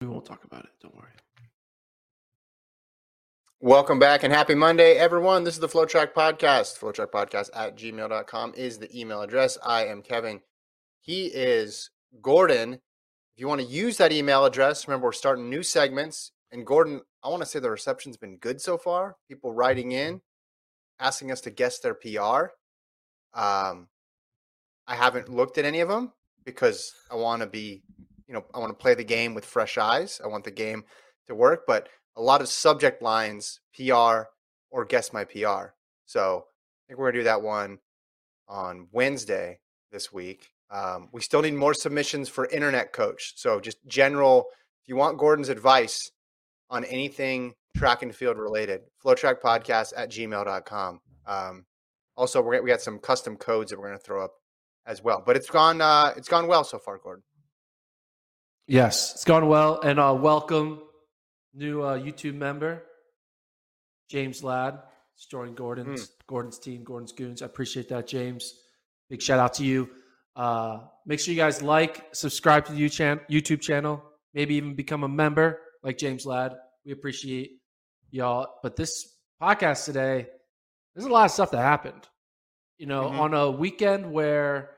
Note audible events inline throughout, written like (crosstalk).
We won't talk about it. Don't worry. Welcome back and happy Monday, everyone. This is the FloTrack Podcast. Podcast at gmail.com is the email address. I am Kevin. He is Gordon. If you want to use that email address, remember we're starting new segments. And Gordon, I want to say the reception's been good so far. People writing in, asking us to guess their PR. Um, I haven't looked at any of them because I want to be you know, I want to play the game with fresh eyes. I want the game to work, but a lot of subject lines, PR or guess my PR. So I think we're gonna do that one on Wednesday this week. Um, we still need more submissions for internet coach. So just general, if you want Gordon's advice on anything track and field related, flotrackpodcast at gmail.com. Um, also, we're, we got some custom codes that we're going to throw up as well. But it's gone, uh, it's gone well so far, Gordon. Yes, it's gone well, and uh, welcome new uh, YouTube member James Ladd. He's joining Gordon's Mm. Gordon's team, Gordon's Goons. I appreciate that, James. Big shout out to you. Uh, make sure you guys like, subscribe to the YouTube channel, maybe even become a member like James Ladd. We appreciate y'all. But this podcast today, there's a lot of stuff that happened. You know, Mhm. on a weekend where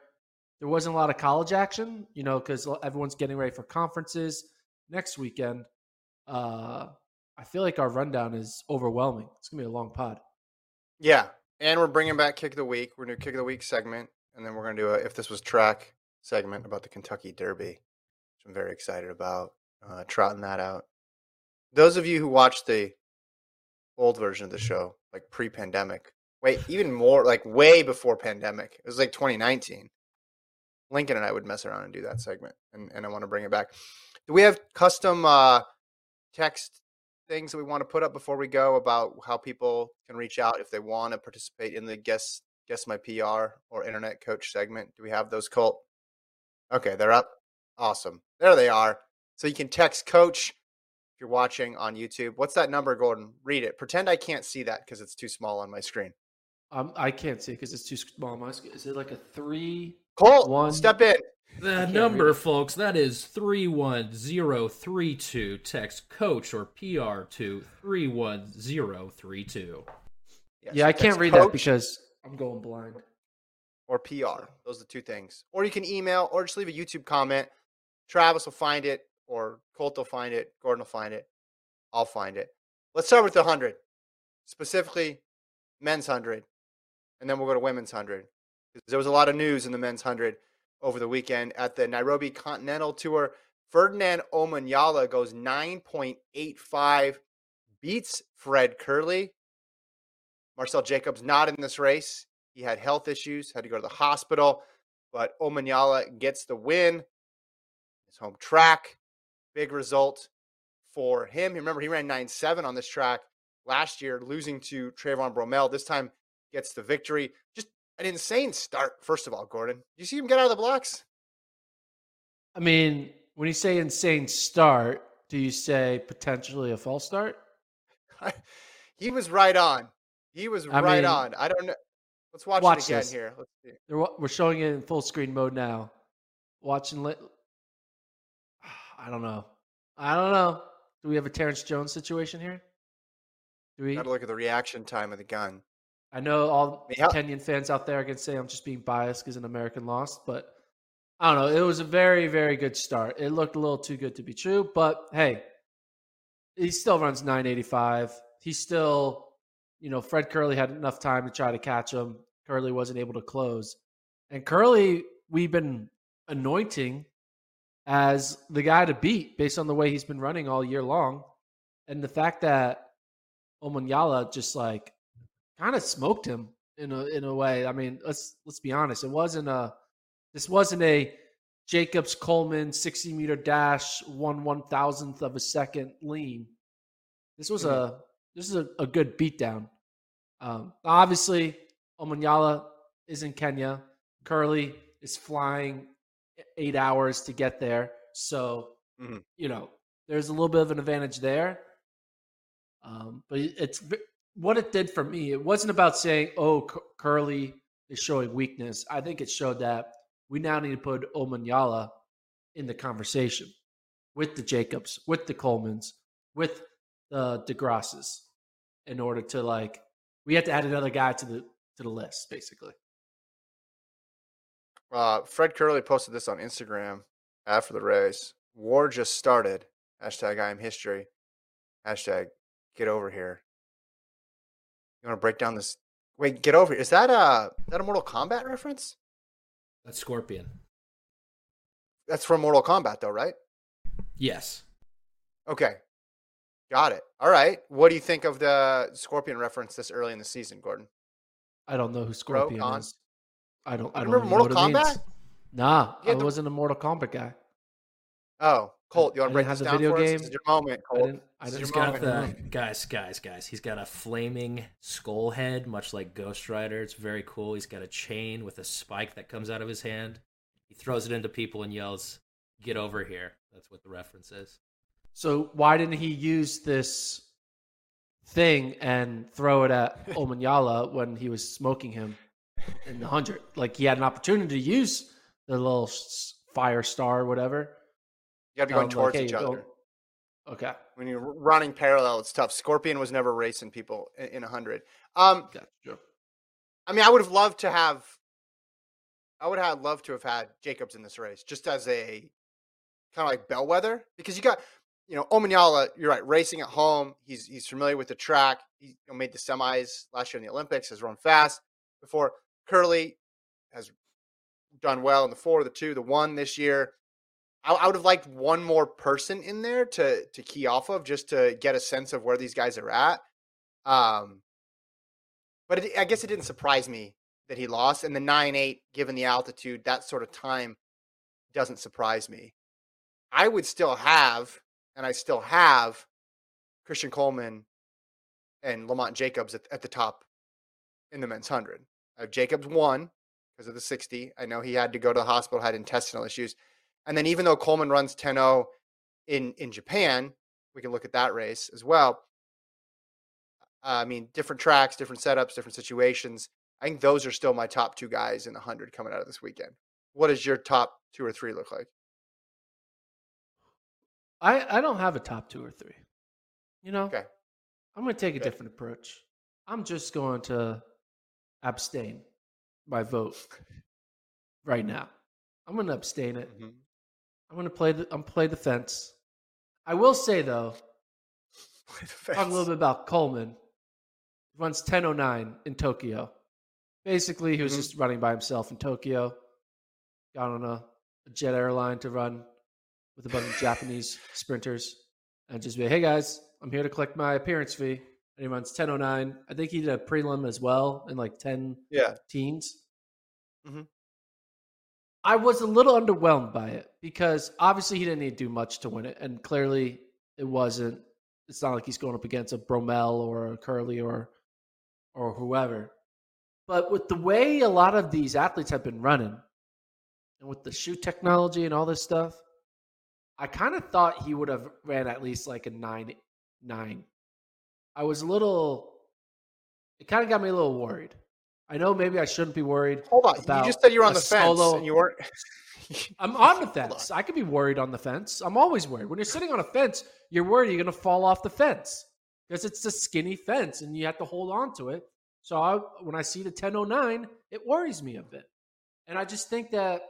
there wasn't a lot of college action, you know, because everyone's getting ready for conferences next weekend. Uh, I feel like our rundown is overwhelming. It's gonna be a long pod. Yeah, and we're bringing back Kick of the Week. We're gonna do Kick of the Week segment, and then we're gonna do a If This Was Track segment about the Kentucky Derby, which I'm very excited about. Uh, trotting that out. Those of you who watched the old version of the show, like pre-pandemic, wait, even more, like way before pandemic, it was like 2019. Lincoln and I would mess around and do that segment, and, and I want to bring it back. Do we have custom uh, text things that we want to put up before we go about how people can reach out if they want to participate in the guess guess my PR or internet coach segment? Do we have those Colt? Okay, they're up. Awesome. There they are. So you can text coach if you're watching on YouTube. What's that number, Gordon? Read it. Pretend I can't see that because it's too small on my screen. Um, I can't see because it's too small. on my sc- Is it like a three? Colt, One. step in. The number, folks, that is 31032. Text coach or PR to 31032. Yes, Yeah, I can't read that because I'm going blind. or PR. Those are the two things. Or you can email or just leave a YouTube comment. Travis will find it, or Colt will find it. Gordon will find it. I'll find it. Let's start with the 100, specifically men's 100, and then we'll go to women's 100. 'Cause There was a lot of news in the men's 100 over the weekend at the Nairobi Continental Tour. Ferdinand Omanyala goes 9.85, beats Fred Kerley. Marcell Jacobs not in this race. He had health issues, had to go to the hospital, but Omanyala gets the win. His home track, big result for him. Remember, he ran 9.7 on this track last year, losing to Trayvon Bromell. This time gets the victory. Just an insane start, first of all, Gordon. You see him get out of the blocks? I mean, when you say insane start, do you say potentially a false start? (laughs) he was right on. He was I right mean, on. I don't know. Let's watch, watch it again this. here. Let's see. We're showing it in full screen mode now. Watching lit. (sighs) I don't know. I don't know. Do we have a Terrence Jones situation here? Do we? Got to look at the reaction time of the gun. I know all Kenyan fans out there are gonna say I'm just being biased because an American lost, but I don't know. It was a very, very good start. It looked a little too good to be true, but hey, he still runs 985. He still, you know, Fred Kerley had enough time to try to catch him. Kerley wasn't able to close. And Kerley, we've been anointing as the guy to beat based on the way he's been running all year long. And the fact that Omanyala just like kind of smoked him in a in a way. I mean, let's let's be honest. It wasn't a this wasn't a Jacobs Coleman 60 meter dash, one one thousandth of a second lean. This was a this is a, a good beatdown. Um, obviously, Omanyala is in Kenya. Kerley is flying eight hours to get there. So, Mhm. you know, there's a little bit of an advantage there. Um, but it's what it did for me. It wasn't about saying, "Oh, Cur- Kerley is showing weakness." I think it showed that we now need to put Omanyala in the conversation with the Jacobs, with the Colemans, with the DeGrasses, in order to like we have to add another guy to the to the list, basically. Uh, Fred Kerley posted this on Instagram after the race. War just started. Hashtag I am history. Hashtag get over here. You want to break down this? Wait, get over here. Is that a is that a Mortal Kombat reference? That's Scorpion. That's from Mortal Kombat, though, right? Yes. Okay, got it. All right. What do you think of the Scorpion reference this early in the season, Gordon? I don't know who Scorpion Con? is. I don't. I You don't remember Mortal. Kombat? Nah, I wasn't a Mortal Kombat guy. Oh, Colt, you want to break didn't this the down video for us? game. This is your moment, I Colt. didn't. I didn't. your He's got moment. the guys, guys, guys. He's got a flaming skull head, much like Ghost Rider. It's very cool. He's got a chain with a spike that comes out of his hand. He throws it into people and yells, "Get over here!" That's what the reference is. So why didn't he use this thing and throw it at (laughs) Omanyala when he was smoking him in the hundred? Like he had an opportunity to use the little fire star or whatever. You got to be going Um, like, towards hey, each other. Okay, When you're running parallel, it's tough. Scorpion was never racing people in, in 100. Um, gotcha. I mean, I would have loved to have. I would have loved to have had Jacobs in this race, just as a kind of like bellwether, because you got, you know, Omanyala. You're right, racing at home. He's he's familiar with the track. He you know, made the semis last year in the Olympics. Has run fast before. Kerley has done well in the four, the two, the one this year. I, I would have liked one more person in there to to key off of, just to get a sense of where these guys are at. Um, but it, I guess it didn't surprise me that he lost. And the nine eight, given the altitude, that sort of time doesn't surprise me. I would still have, and I still have, Christian Coleman and Lamont Jacobs at, at the top in the men's hundred. Have Jacobs won because of the sixty. I know he had to go to the hospital, had intestinal issues, and then even though Coleman runs 10-0 in in Japan, we can look at that race as well. Uh, I mean, different tracks, different setups, different situations. I think those are still my top two guys in the hundred coming out of this weekend. What does your top two or three look like? I I don't have a top two or three. You know, Okay. I'm going to take a Okay. different approach. I'm just going to abstain my vote (laughs) right now. I'm going to abstain it. Mhm. I'm to play the I'm play the fence. I will say though, talk a little bit about Coleman. He runs 10:09 in Tokyo. Basically, he was Mhm. just running by himself in Tokyo. Got on a, a jet airline to run with a bunch of (laughs) Japanese sprinters and just be, like, hey guys, I'm here to collect my appearance fee. And he runs 10:09. I think he did a prelim as well in like 10 Yeah. teens. Mhm. I was a little underwhelmed by it because obviously he didn't need to do much to win it, and clearly it wasn't. It's not like he's going up against a Bromell or a Kerley or or whoever. But with the way a lot of these athletes have been running, and with the shoe technology and all this stuff, I kind of thought he would have ran at least like a nine nine. I was a little. It kind of got me a little worried. I know maybe I shouldn't be worried. Hold on. You just said you were on the fence solo- and you weren't. (laughs) I'm on the (laughs) fence. on. I could be worried on the fence. I'm always worried. When you're sitting on a fence, you're worried you're going to fall off the fence because it's a skinny fence and you have to hold on to it So I, when I see the 1009, it worries me a bit. And I just think that,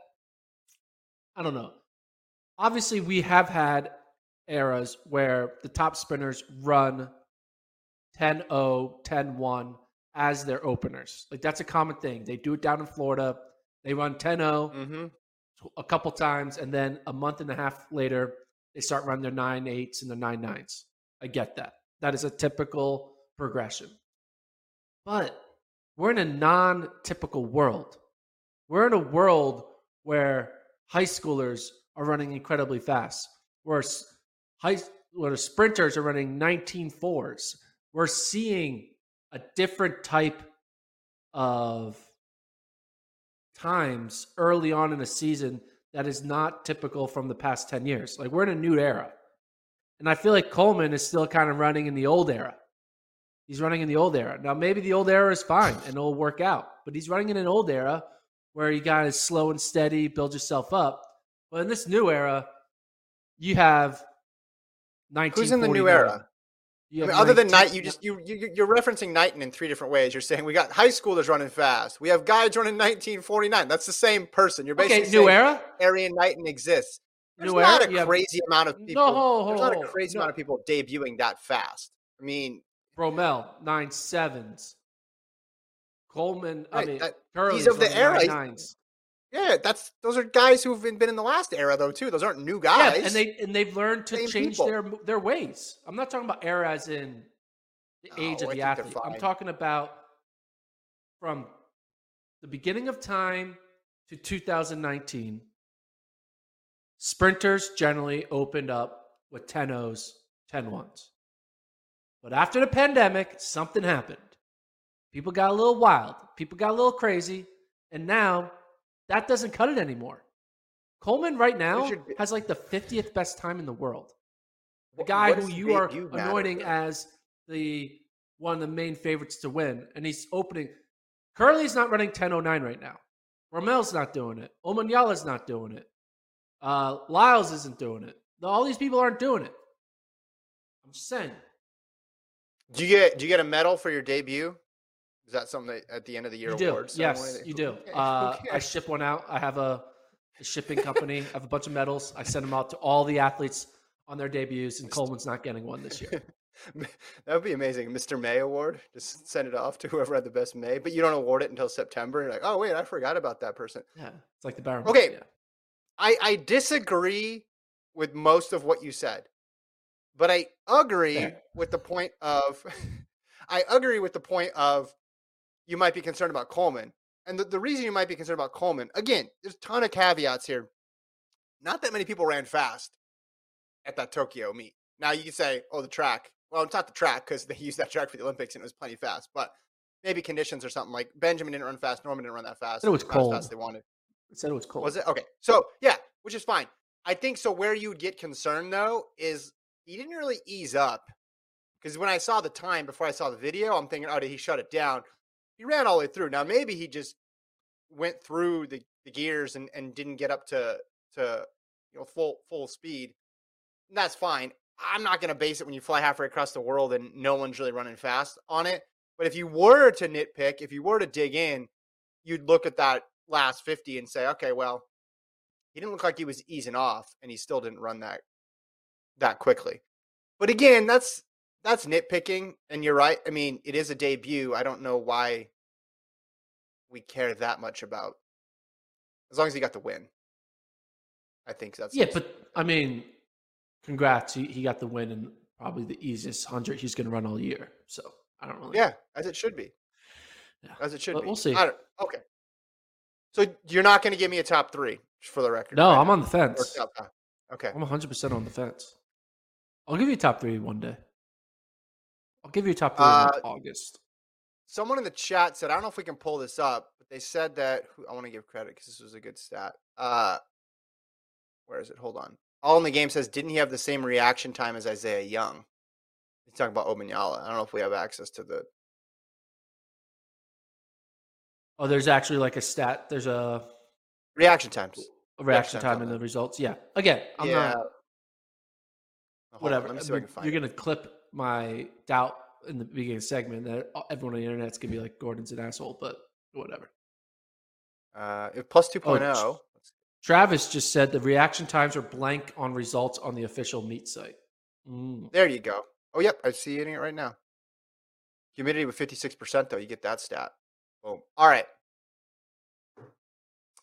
I don't know. Obviously, we have had eras where the top sprinters run 10 0, 10 1 as their openers. Like that's a common thing. They do it down in Florida. They run 10 0 Mm-hmm. a couple times, and then a month and a half later, they start running their nine eights and their nine nines. I get that. That is a typical progression. But we're in a non typical world. We're in a world where high schoolers are running incredibly fast, where high where sprinters are running 19 fours. We're seeing a different type of times early on in a season that is not typical from the past 10 years. Like we're in a new era. And I feel like Coleman is still kind of running in the old era. He's running in the old era. Now maybe the old era is fine and it'll work out, but he's running in an old era where you got to slow and steady, build yourself up. But in this new era, you have 19 Who's in the new era? I mean, other than 19 Knight, you just you, you you're referencing Knighton in three different ways. You're saying we got high schoolers running fast. We have guys running 1949. That's the same person. You're basically Okay, new saying era? Erriyon Knighton exists. There's New not era? a crazy amount of people. No, there's not a crazy no. amount of people debuting that fast. I mean, Bromell, nine sevens. Coleman, I Right, mean, that- he's of the era. nines. Yeah, that's those are guys who've been, been in the last era though too. Those aren't new guys. Yeah, and they and they've learned to Same change people. their their ways. I'm not talking about era as in the No, age of oh, I the athlete. I'm talking about from the beginning of time to 2019. Sprinters generally opened up with 10 O's, 10 ones. But after the pandemic, something happened. People got a little wild. People got a little crazy. And now that doesn't cut it anymore. Coleman right now should- has like the 50th best time in the world. The guy who you are matter, anointing as the one of the main favorites to win, and he's opening. Kerley's not running 10.09 right now. Romel's not doing it. Omanyala's not doing it. Uh, Lyles isn't doing it. All these people aren't doing it. I'm just saying. Do you get do you get a medal for your debut? Is that something that at the end of the year You do. Yes, you do. Uh, (laughs) I ship one out. I have a, a shipping company. I have a bunch of medals. I send them out to all the athletes on their debuts, and Coleman's not getting one this year. (laughs) that would be amazing. Mr. May award. Just send it off to whoever had the best May, but you don't award it until September. You're like, oh wait, I forgot about that person. Yeah, it's like the Baron. Okay. Yeah. I, I disagree with most of what you said, but I agree Fair. with the point of (laughs) I agree with the point of you might be concerned about Coleman. And the, the reason you might be concerned about Coleman, again, there's a ton of caveats here. Not that many people ran fast at that Tokyo meet. Now you can say, oh, the track. Well, it's not the track because (laughs) they used that track for the Olympics and it was plenty fast, but maybe conditions or something like Benjamin didn't run fast, Norman didn't run that fast. it was not as cold. fast they wanted. It said it was cold. Was it okay? So yeah, which is fine. I think so. Where you would get concerned though is he didn't really ease up because when I saw the time before I saw the video, I'm thinking, oh, did he shut it down? He ran all the way through. Now maybe he just went through the, the gears and, and didn't get up to to you know full full speed. And that's fine. I'm not going to base it when you fly halfway across the world and no one's really running fast on it. But if you were to nitpick, if you were to dig in, you'd look at that last 50 and say, okay, well, he didn't look like he was easing off and he still didn't run that that quickly. But again, that's that's nitpicking and you're right. I mean, it is a debut. I don't know why we care that much about as long as he got the win. I think that's Yeah, but I mean, congrats. He, he got the win in probably the easiest hundred he's going to run all year. So I don't really. Yeah, as it should be. Yeah. As it should But be. we'll see. I don't, okay. So you're not going to give me a top three for the record. No, right I'm now? on the fence. Okay. I'm 100 percent on the fence. I'll give you a top three one day. I'll give you a top three Uh, in August. Someone in the chat said, I don't know if we can pull this up, but they said that I want to give credit because this was a good stat. Uh, where is it? Hold on. All in the game says, didn't he have the same reaction time as Isaiah Young? He's talking about Omanyala. I don't know if we have access to the. Oh, there's actually like a stat. There's a, Reaction times. a reaction time in the results. Yeah. Again, I'm yeah. not hold whatever. Let me see if I You're, can find you're gonna clip my doubt in the beginning segment that everyone on the internet's gonna be like Gordon's an asshole, but whatever. Uh, if plus 2.0. Oh, Travis just said the reaction times are blank on results on the official meet site. Mm. There you go. Oh, yep. I see it right now. Humidity with 56%, though. You get that stat. Boom. All right.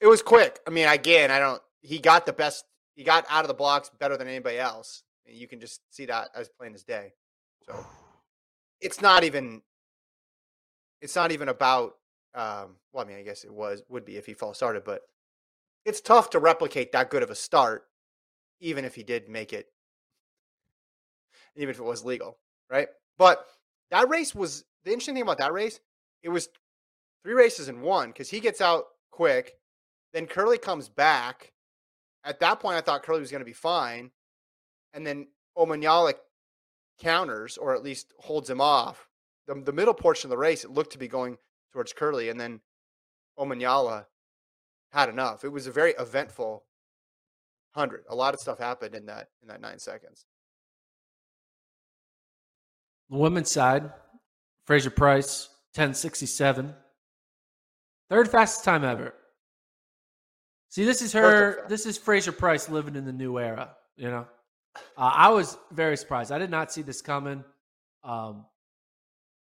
It was quick. I mean, again, I don't, he got the best, he got out of the blocks better than anybody else. And you can just see that as plain as day. So it's not even, it's not even about, um, well, I mean, I guess it was, would be if he false started, but it's tough to replicate that good of a start, even if he did make it, even if it was legal, right? But that race was the interesting thing about that race. It was three races in one because he gets out quick, then Kerley comes back. At that point, I thought Kerley was going to be fine, and then Omanyala counters or at least holds him off. The, the middle portion of the race, it looked to be going towards Kerley, and then Omanyala had enough. It was a very eventful hundred. A lot of stuff happened in that in that nine seconds. The women's side, Fraser-Pryce, 1067. Third fastest time ever. See, this is her. This is Fraser-Pryce living in the new era. You know, uh, I was very surprised. I did not see this coming. Um,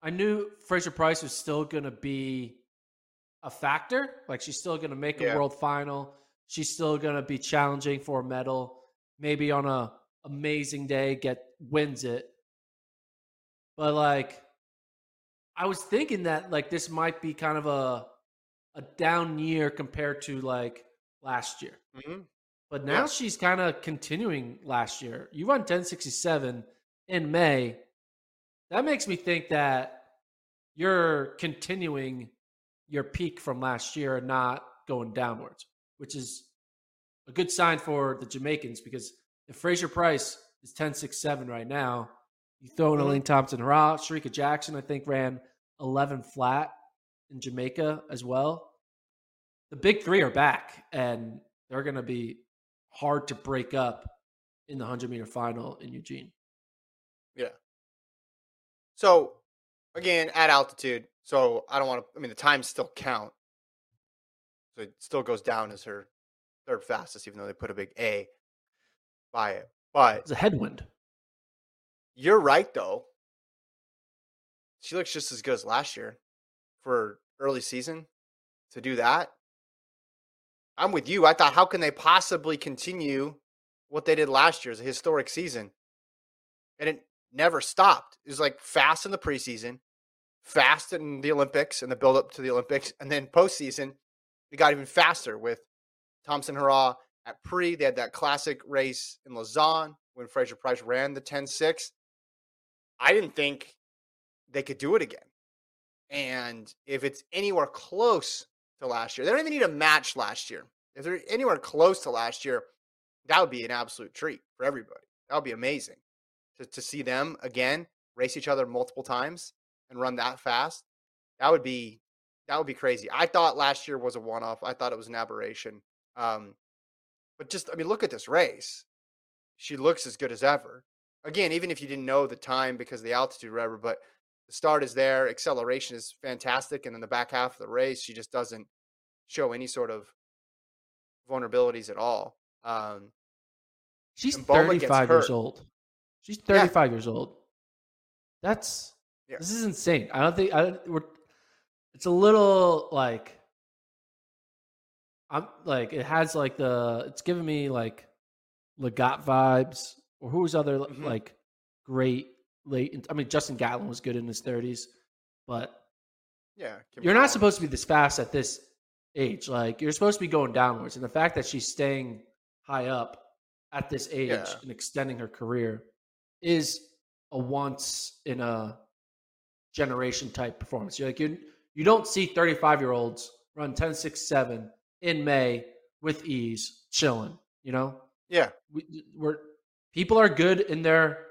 I knew Fraser-Pryce was still going to be a factor. Like she's still going to make a yeah. world final. She's still going to be challenging for a medal. Maybe on a amazing day, get wins it. But like, I was thinking that like this might be kind of a a down year compared to like last year. Mm-hmm. But now yeah. she's kind of continuing last year. You run 1067 in May. That makes me think that you're continuing your peak from last year and not going downwards, which is a good sign for the Jamaicans because if Fraser-Pryce is 1067 right now, you throw in mm-hmm. Elaine Thompson Herah, Shericka Jackson, I think, ran 11 flat in Jamaica as well. The big three are back, and they're going to be hard to break up in the 100 meter final in Eugene. Yeah. So, again, at altitude, so I don't want to. I mean, the times still count. So it still goes down as her third fastest, even though they put a big A by it. But it's a headwind. You're right, though. She looks just as good as last year for early season to do that. I'm with you. I thought, how can they possibly continue what they did last year as a historic season? And it never stopped. It was like fast in the preseason, fast in the Olympics and the build up to the Olympics. And then postseason, it got even faster with Thompson Herah at pre. They had that classic race in Lausanne when Fraser-Pryce ran the 10 6. I didn't think they could do it again. And if it's anywhere close to last year, they don't even need a match last year. If they're anywhere close to last year, that would be an absolute treat for everybody. That would be amazing to, to see them again race each other multiple times and run that fast, that would be that would be crazy. I thought last year was a one off. I thought it was an aberration. Um, but just I mean, look at this race. She looks as good as ever. Again, even if you didn't know the time because of the altitude, or whatever, but the start is there, acceleration is fantastic, and then the back half of the race, she just doesn't show any sort of vulnerabilities at all. Um, She's 35 years old. She's 35 yeah. years old. That's yeah. This is insane. I don't think I we're. It's a little like. I'm like it has like the it's giving me like Legat vibes or who's other mm-hmm. like great late. I mean Justin Gatlin was good in his 30s, but yeah, you're not supposed to be this fast at this age. Like you're supposed to be going downwards, and the fact that she's staying high up at this age yeah. and extending her career is a once in a generation type performance. You're like you you don't see 35 year olds run 10 6 7 in May with ease, chilling, you know? Yeah. We, we're people are good in their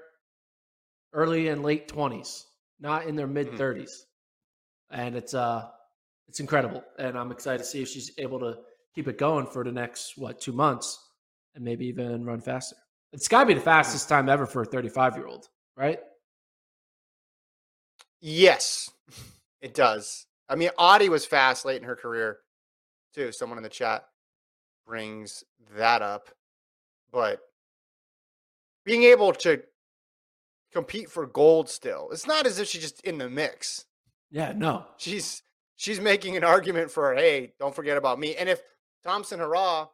early and late 20s, not in their mid 30s. Mm-hmm. And it's uh it's incredible. And I'm excited to see if she's able to keep it going for the next what, 2 months and maybe even run faster. It's got to be the fastest time ever for a 35 year old, right? Yes, (laughs) it does. I mean, Ottey was fast late in her career, too. Someone in the chat brings that up. But being able to compete for gold still, it's not as if she's just in the mix. Yeah, no. She's she's making an argument for, hey, don't forget about me. And if Thompson Herah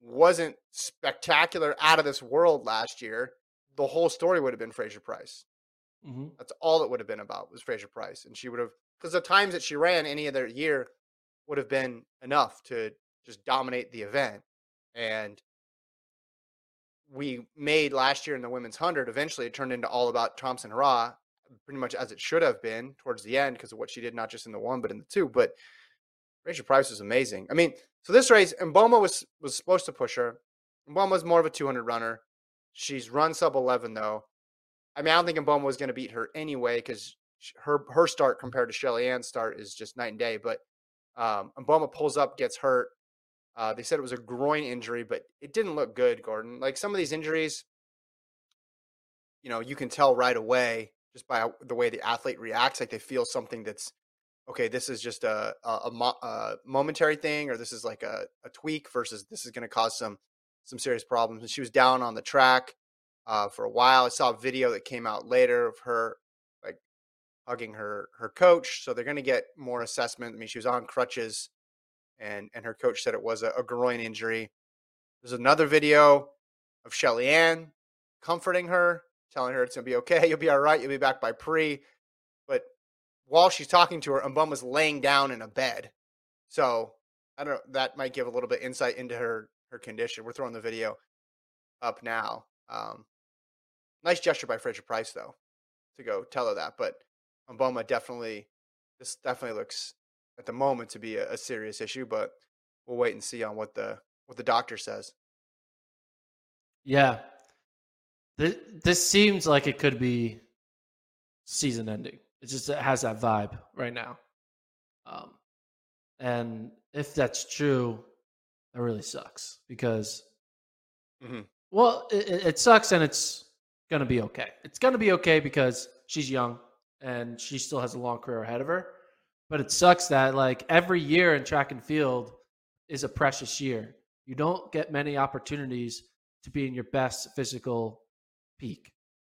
wasn't spectacular out of this world last year, the whole story would have been Fraser-Pryce. hmm That's all it would have been about was Fraser-Pryce, and she would have because the times that she ran any other year would have been enough to just dominate the event. And we made last year in the women's hundred. Eventually, it turned into all about Thompson Herah, pretty much as it should have been towards the end because of what she did, not just in the one but in the two. But Fraser-Pryce was amazing. I mean, so this race, Mboma was was supposed to push her. Mboma was more of a 200 runner. She's run sub 11 though. I mean, I don't think Mboma was going to beat her anyway because her her start compared to Shelly Ann's start is just night and day. But um, Mboma pulls up, gets hurt. Uh, they said it was a groin injury, but it didn't look good, Gordon. Like some of these injuries, you know, you can tell right away just by the way the athlete reacts. Like they feel something that's okay. This is just a a, a, a momentary thing, or this is like a, a tweak versus this is going to cause some some serious problems. And she was down on the track uh, for a while. I saw a video that came out later of her like hugging her her coach. So they're going to get more assessment. I mean, she was on crutches, and and her coach said it was a, a groin injury. There's another video of Shelly Ann comforting her, telling her it's to be okay. (laughs) You'll be all right. You'll be back by pre. But while she's talking to her, Mboma's laying down in a bed. So I don't know. That might give a little bit insight into her her condition. We're throwing the video up now. Um, nice gesture by Fraser-Pryce though to go tell her that. But Mboma definitely this definitely looks at the moment to be a, a serious issue. But we'll wait and see on what the what the doctor says. Yeah. This, this seems like it could be season ending. It just it has that vibe right now. Um, and if that's true, that really sucks because, Mhm. well, it, it- it sucks and it's going to be okay. It's going to be okay because she's young and she still has a long career ahead of her. But it sucks that, like, every year in track and field is a precious year. You don't get many opportunities to be in your best physical peak.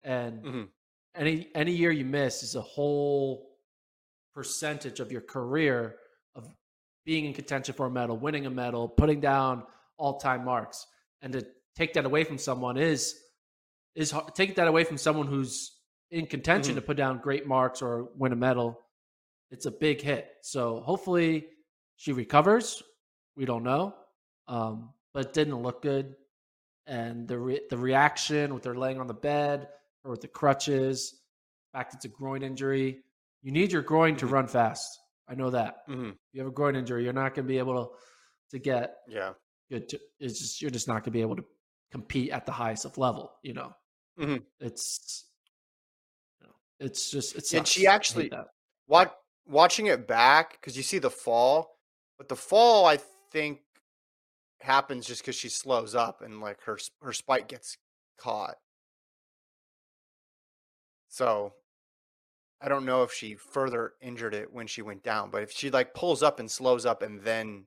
And Mhm. any any year you miss is a whole percentage of your career of being in contention for a medal, winning a medal, putting down all-time marks. And to take that away from someone is is take that away from someone who's in contention to put down great marks or win a medal. It's a big hit. So hopefully she recovers. We don't know, um, but it didn't look good. And the re- the reaction with her laying on the bed or with the crutches, fact it's a groin injury. You need your groin to Mhm. run fast. I know that. Mhm. If you have a groin injury, you're not going to be able to to get Yeah. good. To, it's just you're just not going to be able to compete at the highest of level. You know, Mhm. it's you know, it's just it's. And she actually- What watching it back because you see the fall, but the fall I think happens just because she slows up and like her her spike gets caught. So I don't know if she further injured it when she went down, but if she like pulls up and slows up and then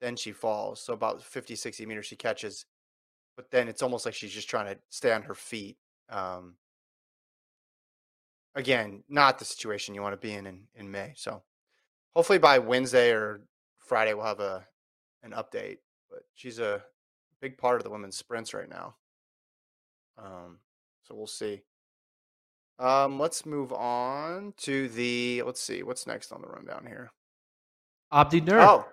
then she falls, so about 50 60 meters she catches, but then it's almost like she's just trying to stay on her feet. Um again, not the situation you want to be in, in in May. So hopefully by Wednesday or Friday we'll have a an update. But she's a big part of the women's sprints right now. Um, so we'll see. Um, let's move on to the. Let's see what's next on the rundown here. Abdi Nur. Oh,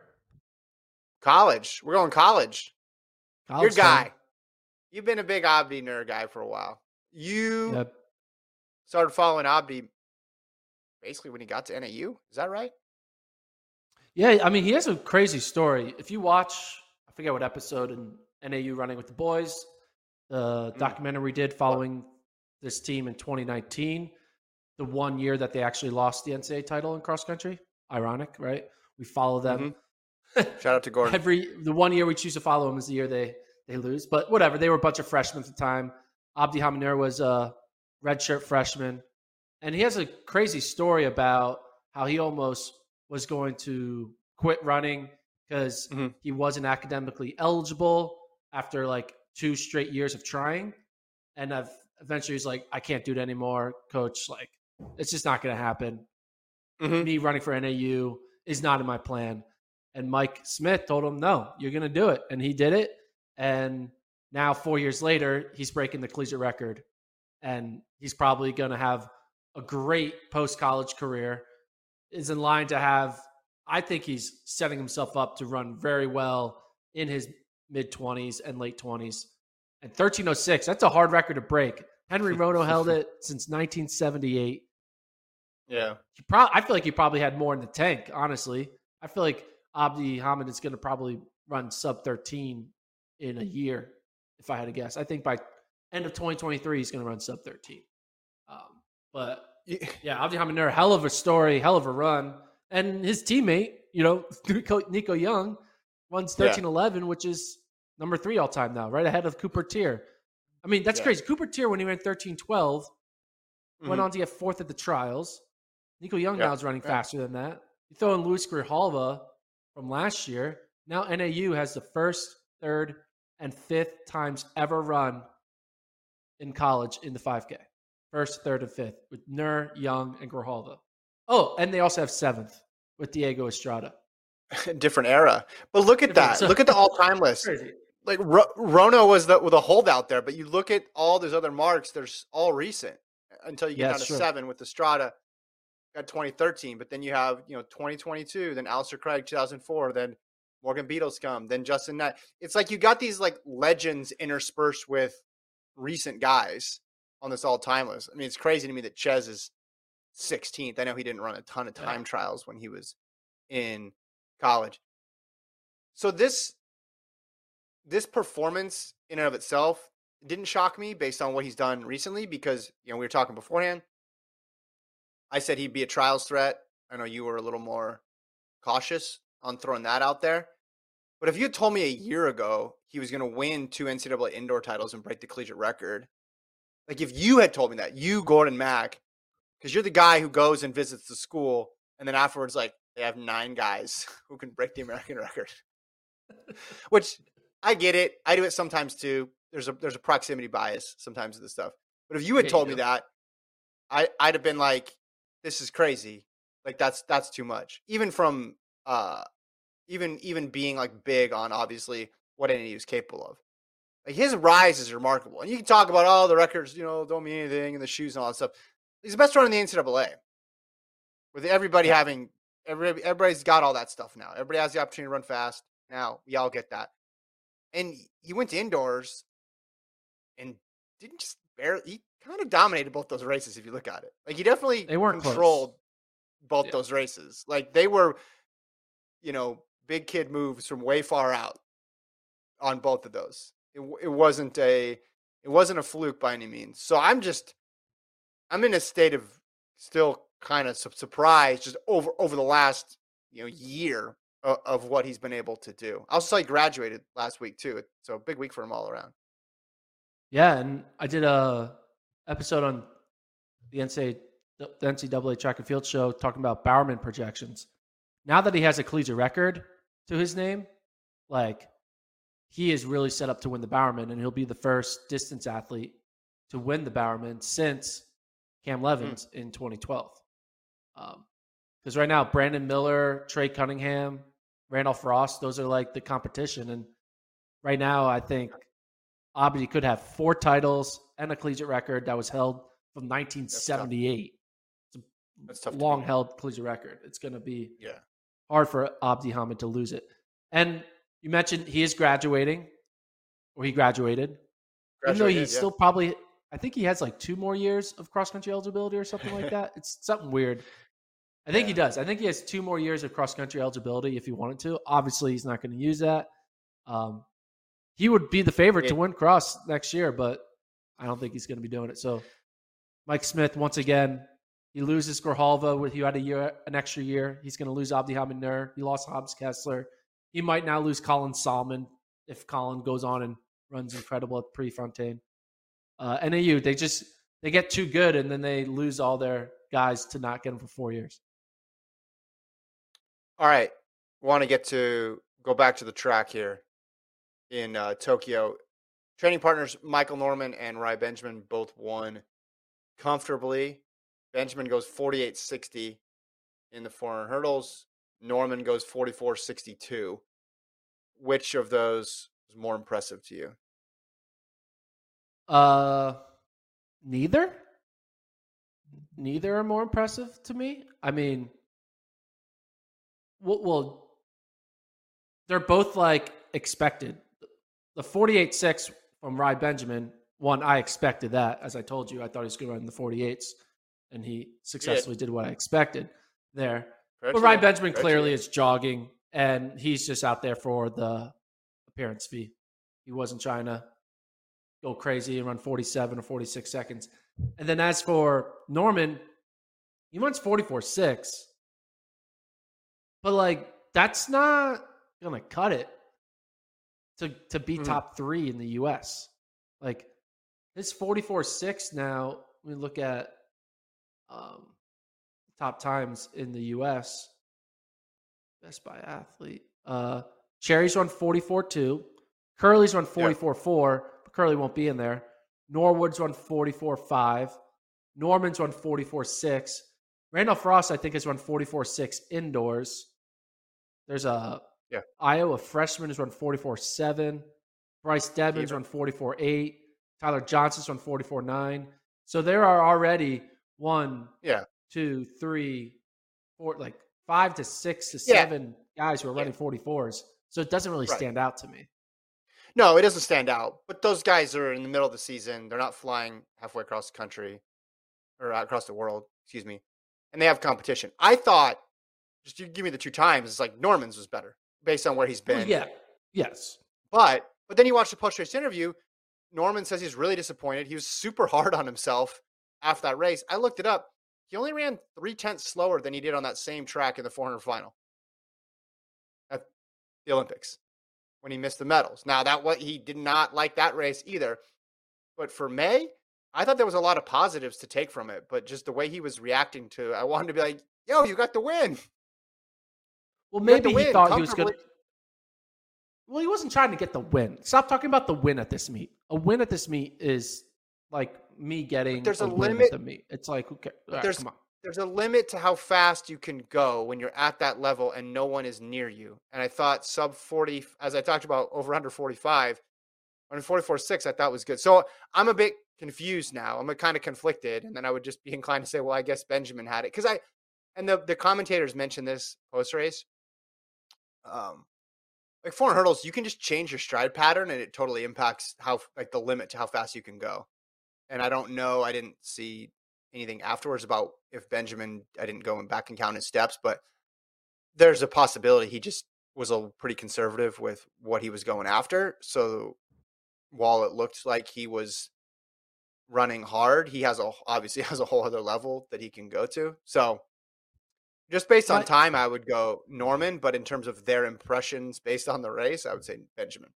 college. We're going college. Your college town. guy. You've been a big Abdi Nur guy for a while. You Yep. Started following Abdi basically when he got to NAU. Is that right? Yeah, I mean, he has a crazy story. If you watch, I forget what episode in NAU Running with the Boys, the Mm. documentary did following this team in 2019, the one year that they actually lost the NCAA title in cross country. Ironic, right? We follow them. Shout out to (laughs) Gordon. Every the one year we choose to follow them is the year they they lose. But whatever, they were a bunch of freshmen at the time. Abdihamid Nur was a redshirt freshman, And he has a crazy story about how he almost was going to quit running because Mhm. he wasn't academically eligible after like two straight years of trying. And I've, eventually he's like, I can't do it anymore, coach. Like, it's just not going to happen. Mhm. Me running for NAU is not in my plan. And Mike Smith told him, no, you're going to do it. And he did it. And now, four years later, he's breaking the collegiate record. And he's probably going to have a great post college career. Is in line to have, I think he's setting himself up to run very well in his mid 20s and late 20s. And 1306, that's a hard record to break. Henry Rono held it (laughs) since 1978 Yeah. he pro- I feel like he probably had more in the tank. Honestly, I feel like Abdi Hamid is going to probably run sub thirteen in a year. If I had to guess, I think by end of 2023 he's going to run sub thirteen. Um, but (laughs) yeah, Abdi Hamid, hell of a story, hell of a run, and his teammate, you know, (laughs) Nico, Young runs Yeah. 1311, which is number three all time now, right ahead of Cooper Teare. I mean, that's Yeah. crazy. Cooper Teare when he ran 1312 went Mhm. on to get fourth at the trials. Nico Young Yeah, now is running faster than that. You throw in Luis Grijalva from last year. Now NAU has the first, third, and fifth times ever run in college in the 5K. First, third, and fifth with Nur, Young, and Grijalva. Oh, and they also have seventh with Diego Estrada. (laughs) different era. But look at Different- that. so- look at the (laughs) all-time list. Crazy. Like Ro- Rono was the with a holdout there, but you look at all those other marks. There's all recent until you get Yeah, down to true. seven with Estrada. at 2013, but then you have you know 2022, then Alistair Cragg 2004, then Morgan Beadlescomb, then Justyn Knight. It's like you got these like legends interspersed with recent guys on this all-time list. I mean, it's crazy to me that Ches is 16th. I know he didn't run a ton of Yeah. time trials when he was in college. So this this performance in and of itself didn't shock me based on what he's done recently because you know we were talking beforehand. I said he'd be a trials threat. I know you were a little more cautious on throwing that out there. But if you told me a year ago he was going to win two NCAA indoor titles and break the collegiate record, like if you had told me that, you Gordon Mack, because you're the guy who goes and visits the school, and then afterwards, like they have nine guys (laughs) who can break the American record. (laughs) Which I get it. I do it sometimes too. There's a there's a proximity bias sometimes with this stuff. But if you had told me that, I I'd have been like, this is crazy. Like that's that's too much. Even from uh even even being like big on obviously what NAU is capable of. Like his rise is remarkable. And you can talk about all the records, you know, don't mean anything and the shoes and all that stuff. He's the best runner in the NCAA. With everybody having every everybody's got all that stuff now. Everybody has the opportunity to run fast. Now we all get that. And he went to indoors and didn't just barely he kind of dominated both those races if you look at it. Like he definitely They weren't close. controlled both Yeah. those races. Like they were, you know, big kid moves from way far out on both of those. It it wasn't a it wasn't a fluke by any means. So I'm just I'm in a state of still kind of su- surprised just over over the last you know year of, of what he's been able to do. I'll say graduated last week too, so big week for him all around. Yeah, and I did a episode on the NCAA, the NCAA track and field show talking about Bowerman projections. Now that he has a collegiate record to his name, like he is really set up to win the Bowerman, and he'll be the first distance athlete to win the Bowerman since Cam hmm. Levins in 2012. Because um, right now, Brandon Miller, Trey Cunningham, Randolph Ross, those are like the competition. And right now, I think Abdi could have four titles and a collegiate record that was held from 1978. That's tough. to beat. Long held collegiate record. It's going to be Yeah. hard for Abdi Hamid to lose it. And you mentioned he is graduating, or he graduated. Even though Graduated, he's yeah. still probably, I think he has like two more years of cross country eligibility or something like that. It's something weird. I think he does. I think he has two more years of cross country eligibility if he wanted to. Obviously, he's not going to use that. Um, he would be the favorite to win cross next year, but I don't think he's going to be doing it. So, Mike Smith, once again, he loses Grijalva with you had a year, an extra year. He's going to lose Abdi Hamid Nur. He lost Hobbs Kessler. He might now lose Colin Sahlman if Colin goes on and runs incredible at Prefontaine. Uh, NAU, they just they get too good and then they lose all their guys to not get them for four years. All right. Want to get to go back to the track here in uh, Tokyo. Training partners Michael Norman and Rai Benjamin both won comfortably. Benjamin goes 48 60 in the 400 hurdles. Norman goes 44 62. Which of those is more impressive to you? Uh, neither. Neither are more impressive to me. I mean, well, well they're both like expected. The 48 6 from Rai Benjamin, one, I expected that. As I told you, I thought he was going to run the 48s, and he successfully did what I expected there. But Rai Benjamin clearly is jogging, and he's just out there for the appearance fee. He wasn't trying to go crazy and run 47 or 46 seconds. And then as for Norman, he runs 44 6. But like, that's not going to cut it to, to be mm-hmm. top three in the US. Like, his 44 6 now, we look at um, top times in the US. Best by athlete. Uh, Cherry's run 44 2. Kerley's run 44 4. Kerley won't be in there. Norwood's run 44 5. Norman's run 44 6. Randolph Ross, I think, has run 44 6 indoors. There's a yeah. Iowa freshman has run 44 7. Bryce Deadmon's run 44 8. Tyler Johnson's run 44 9. So there are already one, yeah, two, three, four, like five to six to seven guys who are running yeah. 44s. So it doesn't really right. stand out to me. No, it doesn't stand out. But those guys are in the middle of the season. They're not flying halfway across the country or uh, across the world, excuse me. And they have competition. I thought, just you give me the two times, it's like Norman's was better based on where he's been. Well, yeah. Yes. But but then you watch the post race interview. Norman says he's really disappointed. He was super hard on himself after that race. I looked it up. He only ran three tenths slower than he did on that same track in the 400 final at the Olympics when he missed the medals. Now that what he did not like that race either. But for May, I thought there was a lot of positives to take from it, but just the way he was reacting to it, I wanted to be like, "Yo, you got the win." Well, maybe he thought he was to Well, he wasn't trying to get the win. Stop talking about the win at this meet. A win at this meet is like me getting but there's a, a limit to me. It's like okay, right, there's there's a limit to how fast you can go when you're at that level and no one is near you. And I thought sub 40, as I talked about over under 45, under 44 6, I thought was good. So I'm a bit confused now. I'm kind of conflicted. And then I would just be (laughs) inclined to say, well, I guess Benjamin had it. Because I, and the, the commentators mentioned this post race. Um, like 400 hurdles, you can just change your stride pattern and it totally impacts how, like, the limit to how fast you can go. And I don't know, I didn't see anything afterwards about if Benjamin, I didn't go and back and count his steps, but there's a possibility he just was a pretty conservative with what he was going after. So while it looked like he was running hard, he has a obviously (laughs) has a whole other level that he can go to. So just based on time, I would go Norman, but in terms of their impressions based on the race, I would say Benjamin.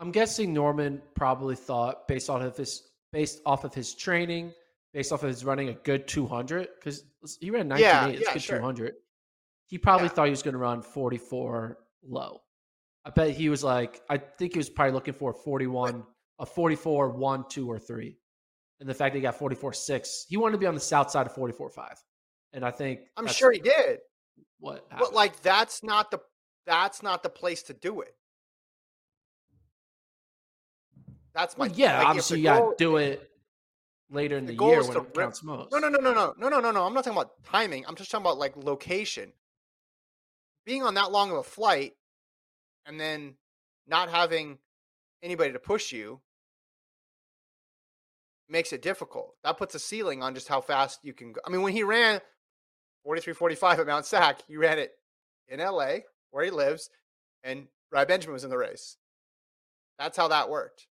I'm guessing Norman probably thought based on his based off of his training based off of his running a good 200 because he ran 19.8. Yeah, it's yeah, good sure. 200. He probably yeah. thought he was going to run 44 low. I bet he was like, I think he was probably looking for a 41, a 44, 1, 2, or 3. And the fact that he got 44, 6, he wanted to be on the south side of 44, 5. And I think I'm sure he did. What? Happened. But like, that's not the that's not the place to do it. That's my well, yeah. Like, obviously, you got to do it later in the, the year when it rip. counts most. No, no, no, no, no, no, no, no, no. I'm not talking about timing. I'm just talking about like location. Being on that long of a flight and then not having anybody to push you makes it difficult. That puts a ceiling on just how fast you can go. I mean, when he ran 43 45 at Mount Sac, he ran it in LA where he lives, and Rai Benjamin was in the race. That's how that worked.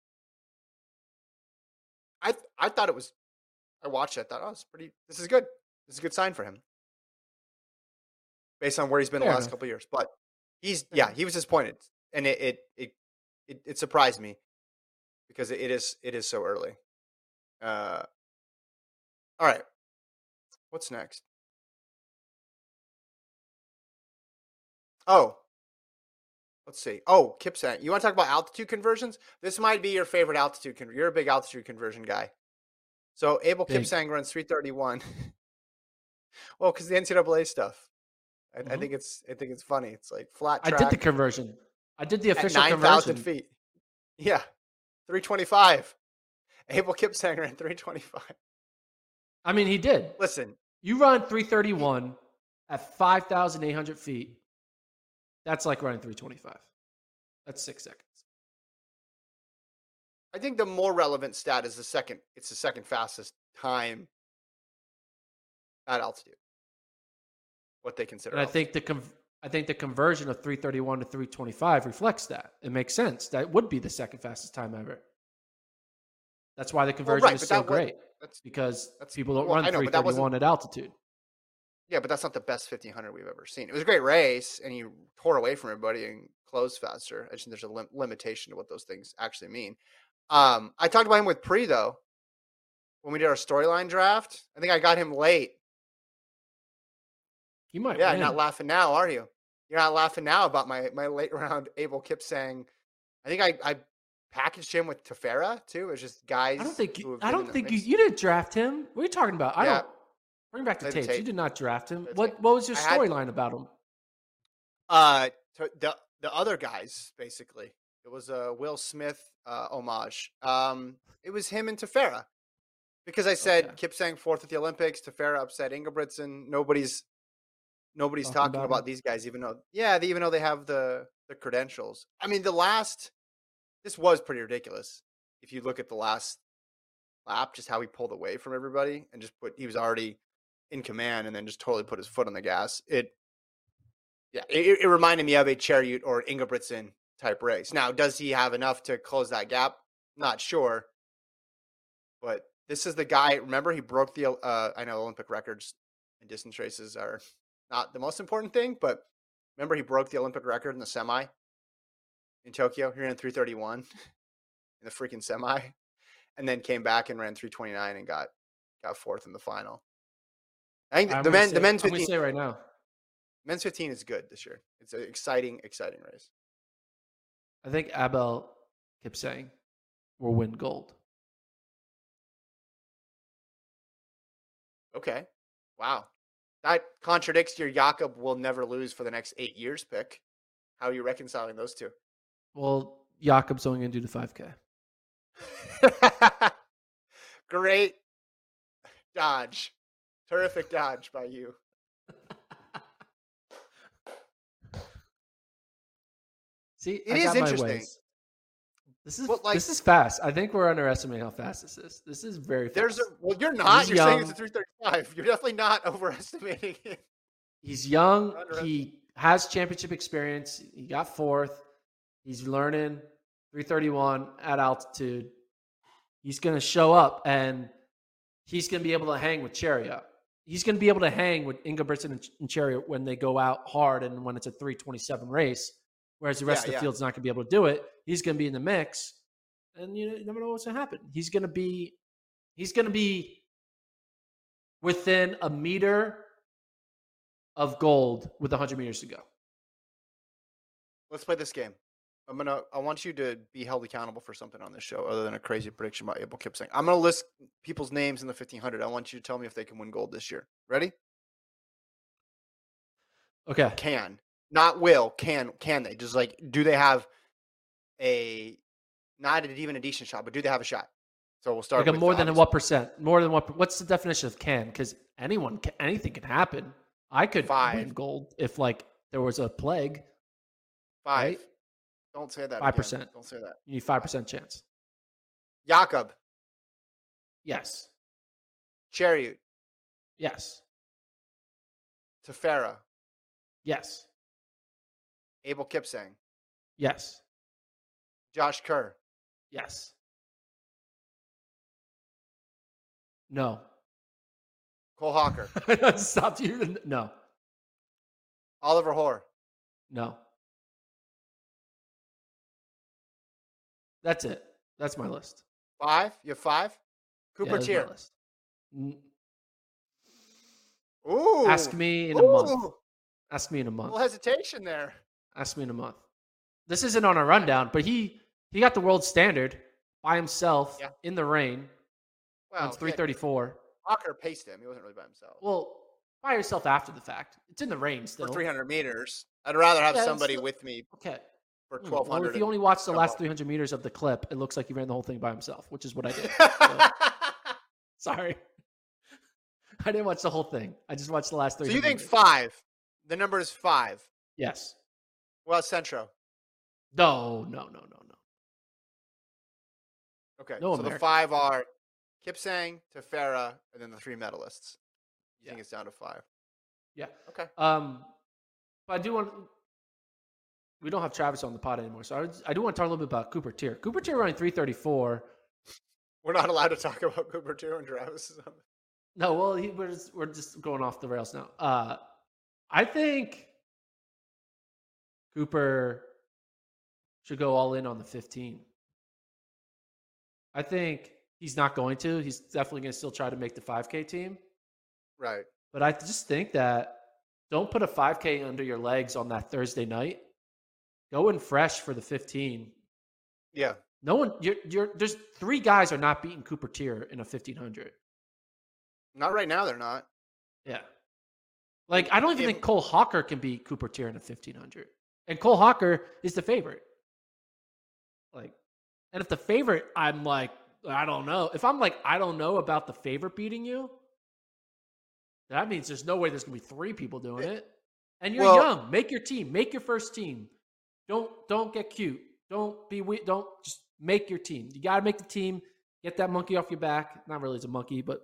I thought it was. I watched it. I thought, oh, it's pretty. This is good. This is a good sign for him, based on where he's been Fair the last enough. couple years. But he's yeah, he was disappointed, and it it it it, it surprised me because it is it is so early. Uh, All right. What's next? Oh, let's see. Oh, Kipsang. You want to talk about altitude conversions? This might be your favorite altitude. Con- You're a big altitude conversion guy. So Abel Big. Kipsang runs 331. (laughs) well, because the NCAA stuff. I, I Mhm. think it's I think it's funny. It's like flat I did the conversion. I did the at official 9,000 conversion. feet. Yeah, 325. (laughs) Abel Kipsang ran 325. I mean, he did. Listen, You run 331 at 5,800 feet. That's like running 325. That's six seconds. I think the more relevant stat is the second. It's the second fastest time at altitude. What they consider. And I think the con- I think the conversion of 331 to 325 reflects that. It makes sense. That would be the second fastest time ever. That's why the conversion right, is so great that's because that's- people don't well, run know, but that wasn't- 331 at altitude. yeah, but that's not the best 1500 we've ever seen. It was a great race, and he tore away from everybody and closed faster. I just think there's a lim- limitation to what those things actually mean. Um, I talked about him with Pre though when we did our storyline draft. I think I got him late. You might Yeah, win. you're not laughing now, are you? You're not laughing now about my my late (laughs) round Abel Kipsang. I think I I packaged him with Tefera too. It's just guys. I don't think you, I don't think you, you didn't draft him. What are you talking about? I Yeah. don't bring back the tapes. You did not draft him. What tape. what was your storyline about him? Uh, the the other guys basically. It was a Will Smith uh, homage. Um, it was him and Tefera because I said Okay. Kipsang fourth at the Olympics. Tefera upset Ingebrigtsen. Nobody's nobody's Talking talking about about, these guys, even though yeah, they, even though they have the the credentials. I mean, the last this was pretty ridiculous. If you look at the last lap, just how he pulled away from everybody and just put he was already in command and then just totally put his foot on the gas. It yeah, it, it reminded me of a Cheruiyot or Ingebrigtsen type race. Now, does he have enough to close that gap? Not sure. But this is the guy. Remember, he broke the. Uh, I know Olympic records and distance races are (laughs) not the most important thing, but remember he broke the Olympic record in the semi in Tokyo. He ran 331 (laughs) in the freaking semi, and then came back and ran 329 and got got fourth in the final. I think I'm the men say, the men's I'm gonna 15 say right now. men's 15 is good this year. It's an exciting exciting race. I think Abel Kipsang "We'll win gold. Okay. Wow. That contradicts your Jakob will never lose for the next eight years pick. How are you reconciling those two? Well, Jakob's only gonna do the 5K. (laughs) Great dodge. Terrific dodge by you. See, It I is interesting. This is like- this is fast. I think we're underestimating how fast this is. This is very fast. There's a well, you're not. He's You're saying it's a young. 335. You're definitely not (laughs) overestimating it. He's young. He has championship experience. He got fourth. He's learning 331 at altitude. He's going to show up and he's going to be able to hang with Cheruiyot. He's going to be able to hang with Ingebrigtsen and- and Cheruiyot when they go out hard and when it's a 327 race. Whereas the rest Yeah, of the yeah. field's not going to be able to do it. He's going to be in the mix, and you, know, you never know what's going to happen. He's going to be, he's going to be within a meter of gold with 100 meters to go. Let's play this game. I'm gonna. I want you to be held accountable for something on this show, other than a crazy prediction about Abel Kipsang. I'm gonna list people's names in the 1500. I want you to tell me if they can win gold this year. Ready? Okay. Can, not will. Can can they? Just like, do they have a not even a decent shot, but do they have a shot? So we'll start Like a more than a what percent? More than what? What's the definition of can? Because anyone, can, anything can happen. I could win Five. gold if like there was a plague. Five. right? Don't say that. Five percent. Don't say that. You need five percent chance. Jakob, Yes. Chariot, Yes. Tefera, Yes. Abel Kipsang, Yes. Josh Kerr, Yes. No. Cole Hocker, (laughs) Stop you. No. Oliver Hoare, No. That's it. That's my list. five. You have five. Cooper my Teare, list. Ooh. Ask me in a month. Ask me in a A month. little hesitation there. Ask me in a month. This isn't on a rundown, but he he got the world standard by himself Yeah. in the rain Well, on yeah, 334. Hocker paced him. He wasn't really by himself. Well, by yourself after the fact. It's in the rain still. For 300 meters, I'd rather have Yeah, somebody still- with me Okay. for Hmm, 1200. Well, if you only watch the last 300 meters of the clip, it looks like he ran the whole thing by himself, which is what I did. So, (laughs) sorry. (laughs) I didn't watch the whole thing. I just watched the last three. so 300 you think meters. five? The number is five. Yes. Well, Centro. No, no, no, no, no. Okay. No so the five are Kipsang, Tefera, and then the three medalists. You Yeah. think it's down to five? Yeah. Okay. Um, but I do want. We don't have Travis on the pod anymore, so I, I do want to talk a little bit about Cooper Teare. Cooper Teare running 334. We're not allowed to talk about Cooper two and Travis. No, well, he, we're just, we're just going off the rails now. Uh, I think Cooper should go all in on the 15. I think he's not going to. He's definitely going to still try to make the 5K team. right. But I just think that don't put a 5K under your legs on that Thursday night. Go in fresh for the 15. Yeah. No one, you're, you're, there's three guys are not beating Cooper Teare in a 1500. Not right now. They're not. Yeah. Like, I don't even If- think Cole Hocker can beat Cooper Teare in a 1500. And Cole Hocker is the favorite. Like, and if the favorite, I'm like, I don't know. If I'm like, I don't know about the favorite beating you, that means there's no way there's going to be three people doing eh, it. And you're Well- young. Make your team. Make your first team. Don't don't get cute. Don't be we don't just make your team. You got to make the team. Get that monkey off your back. Not really as a monkey, but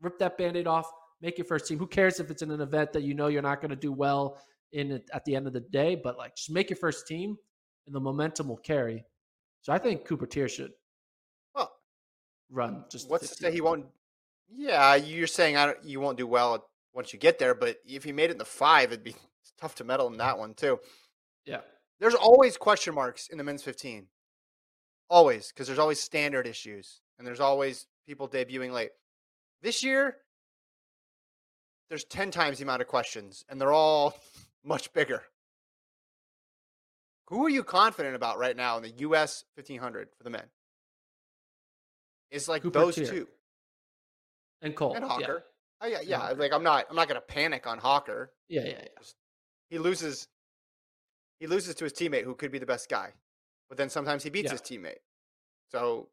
rip that band-aid off. Make your first team. Who cares if it's in an event that you know you're not going to do well in it at the end of the day? But like, just make your first team, and the momentum will carry. So I think Cooper Teare should Well, run. Just what's to say he won't? Yeah, you're saying I don't, you won't do well once you get there, but if he made it in the five, it'd be tough to medal in that one too. Yeah, There's always question marks in the men's 15. Always, because there's always standard issues and there's always people debuting late. This year, there's 10 times the amount of questions and they're all much bigger. Who are you confident about right now in the US 1500 for the men? It's like Cooper those Teare. two and Cole and yeah. Hocker. Oh yeah, yeah. Hocker. Like I'm not, I'm not gonna panic on Hocker. Yeah, yeah, yeah. he loses he loses to his teammate who could be the best guy but then sometimes he beats Yeah. his teammate so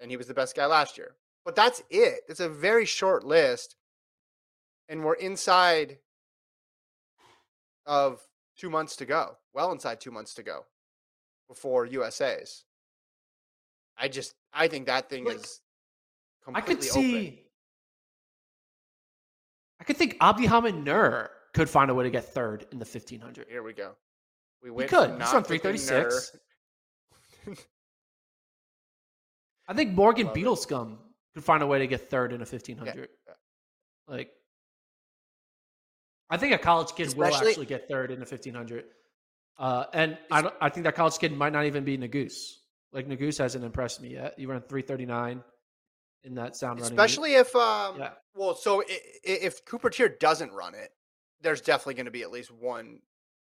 and he was the best guy last year but that's it it's a very short list and we're inside of two months to go well inside two months to go before usa's i just i think that thing Like, is I could see. open I could think Abdihamid Nur could find a way to get third in the 1500. here we go we He could. He's on 336. (laughs) I think Morgan Beadlescomb could find a way to get third in a 1500. yeah. Uh, like, I think a college kid will actually get third in the 1500. Uh, and I, don't, I think that college kid might not even be Nuguse. Like, Nuguse hasn't impressed me yet. He ran 339 in that sound especially if um Yeah. well so i- i- if cooper teare doesn't run it there's definitely going to be at least one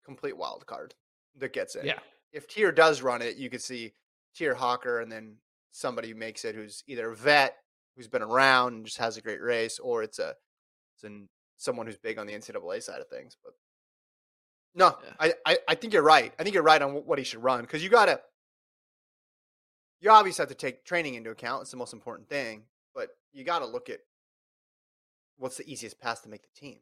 complete wild card that gets it Yeah. if teare does run it you could see teare hocker and then somebody who makes it who's either a vet who's been around and just has a great race or it's a it's an someone who's big on the ncaa side of things but no Yeah. I, I i think you're right i think you're right on what he should run because you gotta you obviously have to take training into account. It's the most important thing, but you got to look at what's the easiest path to make the team.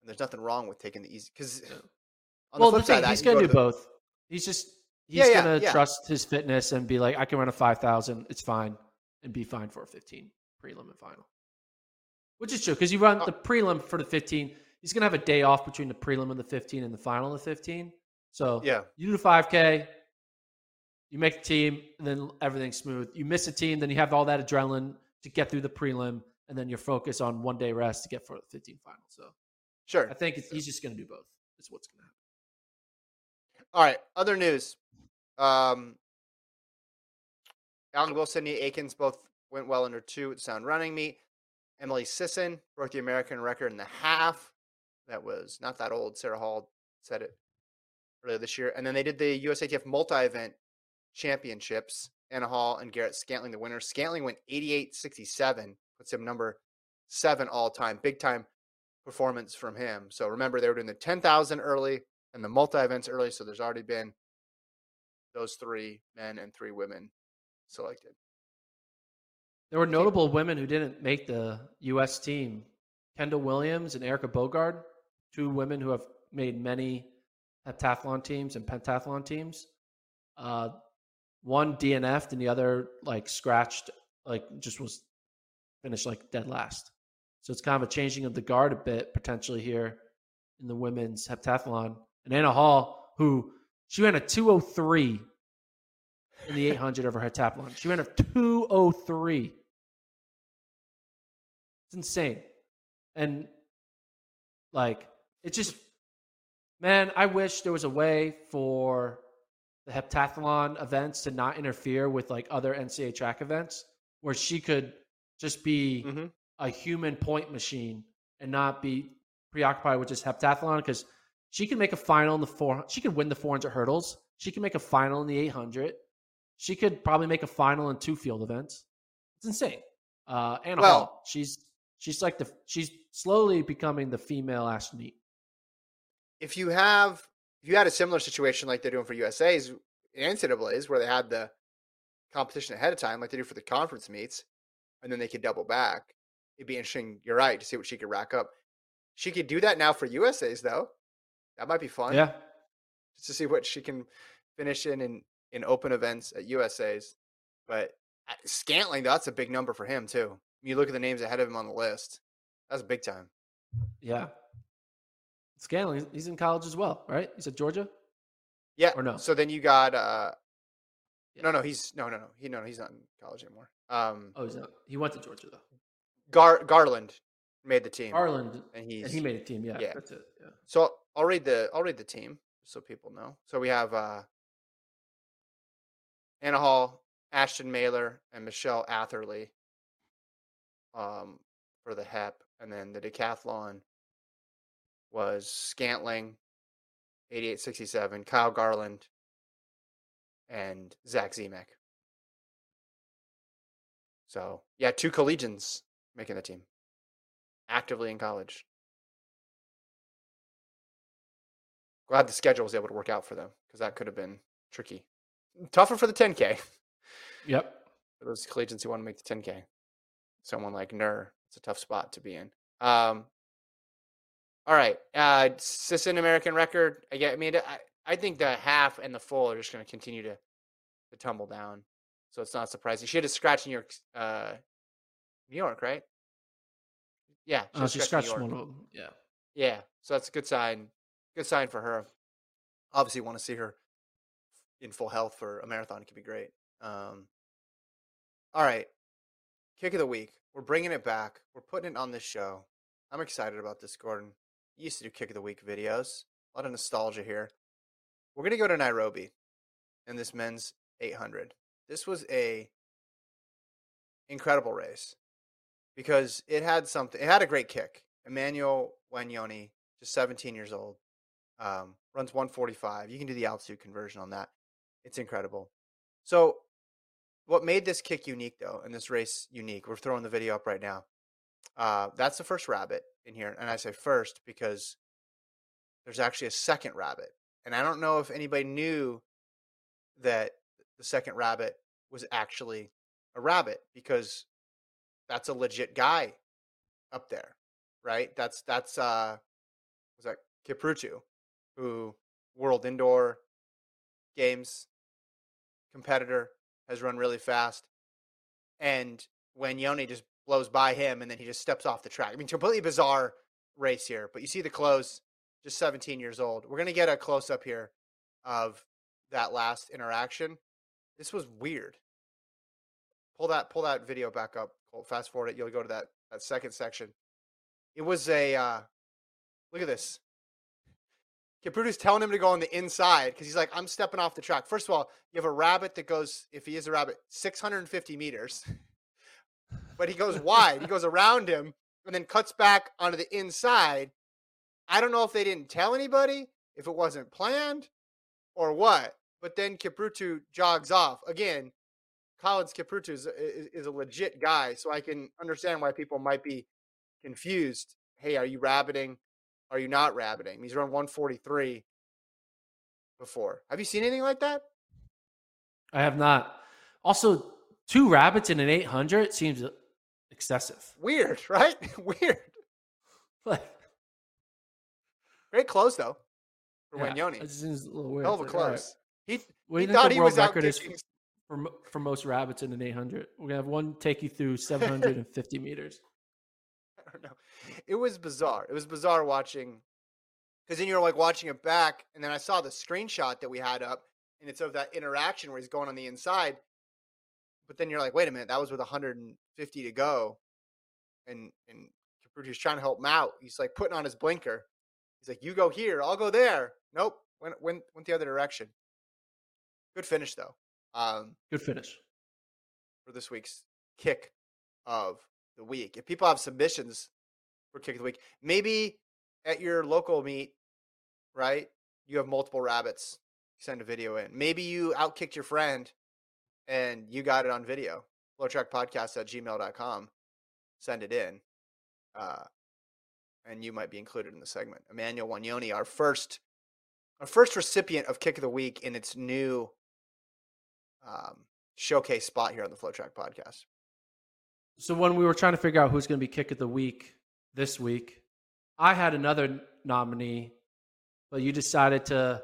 And there's nothing wrong with taking the easy because (laughs) well, the the thing, that, he's going go to to do both. He's just he's yeah, going to yeah. trust his fitness and be like, I can run a five thousand. It's fine, and be fine for a fifteen prelim and final. Which is true because you run Oh. the prelim for the fifteen. He's going to have a day off between the prelim and the fifteen and the final of the fifteen. So Yeah, you do the five k, you make the team, and then everything's smooth. You miss a team, then you have all that adrenaline to get through the prelim, and then you're focused on one day rest to get for the fifteen final. So sure. I think it's, he's just going to do both. Is what's going to happen. All right. Other news. Um, Alan Wilson, Sidney Akins both went well under two at Sound Running Meet. Emily Sisson broke the American record in the half. That was not that old. Sarah Hall said it earlier this year. And then they did the USATF multi event championships. Anna Hall and Garrett Scantling, the winners. Scantling went 88 67, puts him number seven all time. Big time performance from him. So remember, they were doing the 10,000 early and the multi events early. So there's already been those three men and three women selected. There were notable women who didn't make the U.S. team. Kendell Williams and Erica Bougard, two women who have made many heptathlon teams and pentathlon teams. Uh, one DNF'd and the other like scratched, like just was finished like dead last. So it's kind of a changing of the guard a bit potentially here in the women's heptathlon. And Anna Hall, who she ran a 203 in the 800 of her heptathlon. She ran a 203. It's insane. And like, it just, man, I wish there was a way for the heptathlon events to not interfere with like other NCAA track events where she could just be Mm-hmm. a human point machine and not be preoccupied with just heptathlon because she can make a final in the four. She could win the 400 hurdles. She can make a final in the 800. She could probably make a final in two field events. It's insane. Uh, Anna Well- Hall, she's she's like the she's slowly becoming the female Neat. if you have if you had a similar situation like they're doing for USA's NCAA's where they had the competition ahead of time, like they do for the conference meets, and then they could double back, it'd be interesting. You're right to see what she could rack up. She could do that now for USA's though. That might be fun. Yeah, just to see what she can finish in in, in open events at USA's. But uh, Scantling, that's a big number for him too. You look at the names ahead of him on the list. That's big time. yeah. Scantling, he's in college as well, right? He's at Georgia. Yeah. Or no? So then you got uh Yeah. no no he's no no no he no he's not in college anymore. Um Oh, he's not. He went to Georgia though. Gar- Garland made the team. Garland, and he's and he made a team. Yeah, yeah. that's it. Yeah. so I'll read the I'll read the team so people know. So we have uh Anna Hall, Ashtin Mahler, and Michelle Atherley um for the HEP. And then the decathlon was Scantling, 8867, Kyle Garland, and Zach Ziemek. So yeah, two collegians making the team. Actively in college. Glad the schedule was able to work out for them because that could have been tricky. Tougher for the 10K Yep. for those collegians who want to make the 10K. Someone like Nur, it's a tough spot to be in. Um, all right, uh, Sisson American record. I get. I mean, I, I think the half and the full are just going to continue to to tumble down, so it's not surprising. She had a scratch in New York, uh, New York, right? Yeah, Oh, had she scratch scratched one of them. Yeah. Yeah, so that's a good sign. Good sign for her. Obviously, want to see her in full health for a marathon. It could be great. Um, all right, kick of the week. We're bringing it back. We're putting it on this show. I'm excited about this, Gordon. You used to do kick of the week videos. A lot of nostalgia here. We're gonna go to Nairobi in this men's 800. This was a incredible race because it had something. It had a great kick. Emmanuel Wanyoni, just 17 years old, um, runs 145. You can do the altitude conversion on that. It's incredible. So, what made this kick unique, though, and this race unique, we're throwing the video up right now. Uh, that's the first rabbit in here. And I say first because there's actually a second rabbit. And I don't know if anybody knew that the second rabbit was actually a rabbit because that's a legit guy up there, right? That's that's uh was that Kipruto, who World Indoor Games competitor has run really fast, and Wanyoni just blows by him and then he just steps off the track. I mean, completely bizarre race here, but you see the close, just 17 years old. We're gonna get a close up here of that last interaction. This was weird. Pull that pull that video back up. Fast forward it. You'll go to that that second section. It was a uh, look at this. Kipruto's telling him to go on the inside because he's like, I'm stepping off the track. First of all, you have a rabbit that goes, if he is a rabbit, 650 meters. but he goes wide. he (laughs) goes around him and then cuts back onto the inside. I don't know if they didn't tell anybody, if it wasn't planned, or what. But then Kipruto jogs off again. Collins Kipruto is, is, is a legit guy, so I can understand why people might be confused. Hey, are you rabbiting? Are you not rabbiting? He's run 143 before. Have you seen anything like that? I have not. Also, two rabbits in an 800 seems uh, excessive. Weird, (laughs) right? (laughs) Weird. (laughs) Like, Great close though for yeah, Wanyoni. it seems a little weird. Hell of a all right. close. He, What he thought the he was out record is for for most rabbits in an 800? We're gonna have one take you through 750 meters. (laughs) Don't know. It was bizarre. It was bizarre watching because then you're like watching it back, and then I saw the screenshot that we had up, and it's of that interaction where he's going on the inside. But then you're like, wait a minute, that was with 150 to go, and and Kipruto's trying to help him out. He's like putting on his blinker. He's like, you go here, I'll go there. Nope, went went went the other direction. Good finish though. Um, Good finish. for this week's kick of the week. If people have submissions for kick of the week, maybe at your local meet, right? You have multiple rabbits. Send a video in. Maybe you outkicked your friend and you got it on video. Flotrackpodcast at gmail.com. Send it in. Uh, and you might be included in the segment. Emmanuel Wanyoni, our first our first recipient of Kick of the Week in its new um, showcase spot here on the FloTrack podcast. So when we were trying to figure out who's going to be kick of the week this week, I had another nominee, but you decided to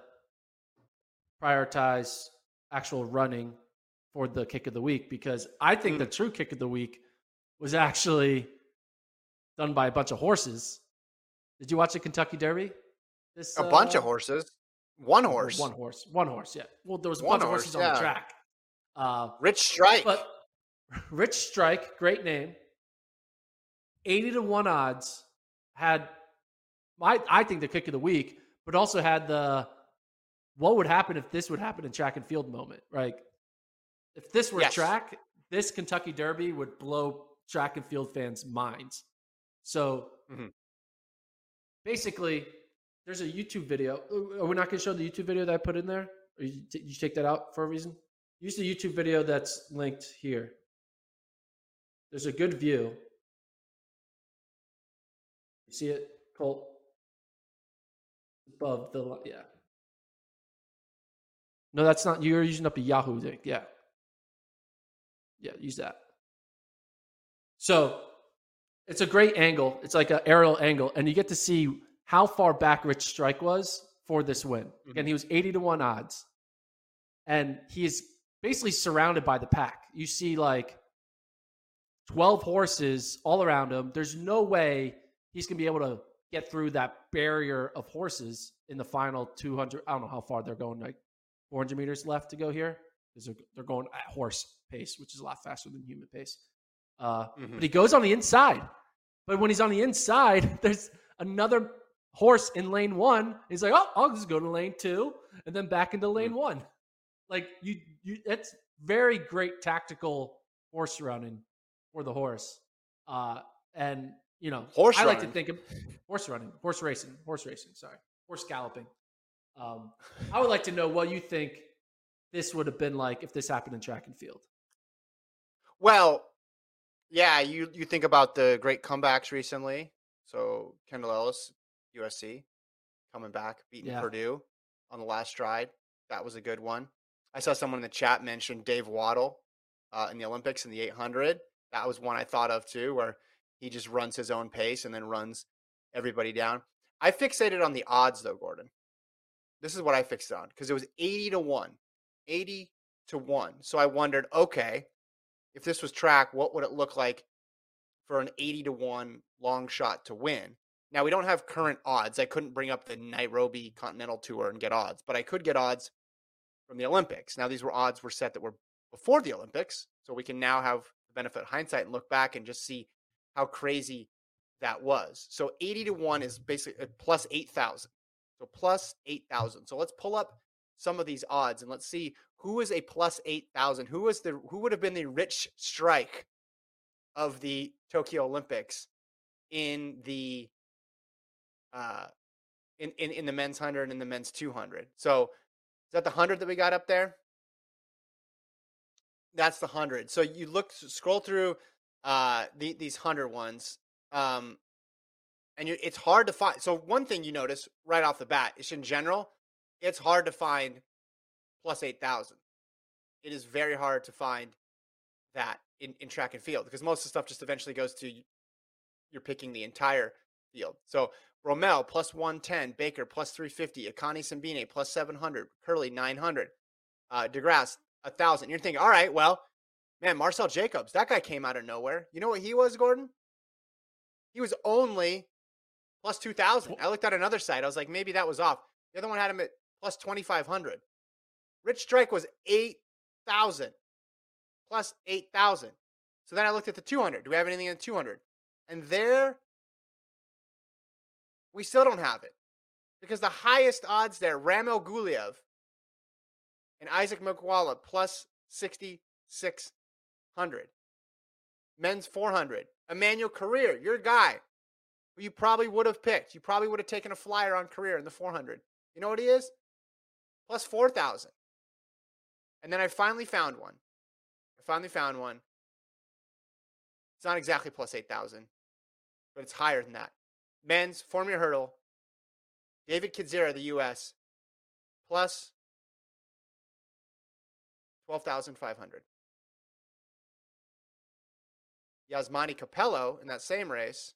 prioritize actual running for the kick of the week because I think the true kick of the week was actually done by a bunch of horses. Did you watch the Kentucky Derby? This A bunch of uh, horses. One horse. One horse. One horse. Yeah. Well, there was a One bunch of horse, horses on the track. Uh, Rich Strike. but Rich Strike, great name. 80 to 1 odds had my I think the kick of the week, but also had the what would happen if this would happen in track and field moment. Like if this were Yes. track, this Kentucky Derby would blow track and field fans' minds. So Mhm. basically, there's a YouTube video. Are we not going to show the YouTube video that I put in there? Or you, you take that out for a reason? Use the YouTube video that's linked here. There's a good view. You see it, Colt? Above the li- yeah. No, that's not. You're using up a Yahoo link. Yeah. Yeah, use that. So it's a great angle. It's like an aerial angle, and you get to see how far back Rich Strike was for this win. Again, mm-hmm. he was 80 to 1 odds. And he is basically surrounded by the pack. You see like 12 horses all around him. There's no way he's going to be able to get through that barrier of horses in the final 200. I don't know how far they're going, like 400 meters left to go here because they're, they're going at horse pace, which is a lot faster than human pace. Uh, Mhm. But he goes on the inside. But when he's on the inside, (laughs) there's another horse in lane one. He's like, oh, I'll just go to lane two and then back into lane one. Like you, you, that's very great tactical horse running for the horse. Uh, and you know, Horse I like to think of (laughs) horse running, horse racing, horse racing. Sorry, horse galloping. Um, I would like to know what you think this would have been like if this happened in track and field. Well, yeah, you you think about the great comebacks recently. So Kendall Ellis, USC, coming back, beating Yeah. Purdue on the last stride. That was a good one. I saw someone in the chat mention Dave Wottle uh, in the Olympics in the 800. That was one I thought of too, where he just runs his own pace and then runs everybody down. I fixated on the odds though, Gordon. This is what I fixed on because it was 80 to 1. 80 to 1. So I wondered, okay, if this was track, what would it look like for an 80 to 1 long shot to win? Now, we don't have current odds. I couldn't bring up the Nairobi Continental Tour and get odds, but I could get odds from the Olympics. Now, these were odds were set that were before the Olympics. So we can now have the benefit of hindsight and look back and just see how crazy that was. So 80 to 1 is basically uh, plus 8,000. So plus 8,000. So let's pull up some of these odds and let's see who is a plus 8,000. Who was the who would have been the rich strike of the Tokyo Olympics in the uh in, in, in the men's 100 and in the men's 200. So is that the 100 that we got up there? That's the 100. So you look scroll through uh the, these hundred ones, um and you, it's hard to find. So one thing you notice right off the bat is in general, it's hard to find plus 8,000. It is very hard to find that in, in track and field because most of the stuff just eventually goes to you're picking the entire field. So Bromell plus 110, Baker plus 350, Akani Simbine plus 700, Kerley 900, uh, DeGrasse 1,000. You're thinking, all right, well, man, Marcell Jacobs, that guy came out of nowhere. You know what he was, Gordon? He was only plus 2,000. I looked at another site. I was like, maybe that was off. The other one had him at plus 2,500. Rich Strike was 8,000 plus 8,000. So then I looked at the 200. Do we have anything in the 200? And there, we still don't have it because the highest odds there, Ramil Guliev and Isaac Makwala plus 6,600. Men's 400. Emmanuel Korir, your guy, who you probably would have picked. You probably would have taken a flyer on Korir in the 400. You know what he is? Plus 4,000. And then I finally found one. I finally found one. It's not exactly plus 8,000, but it's higher than that. Men's Formula Hurdle, David Kendziera, the U.S., plus 12,500. Yasmani Copello in that same race,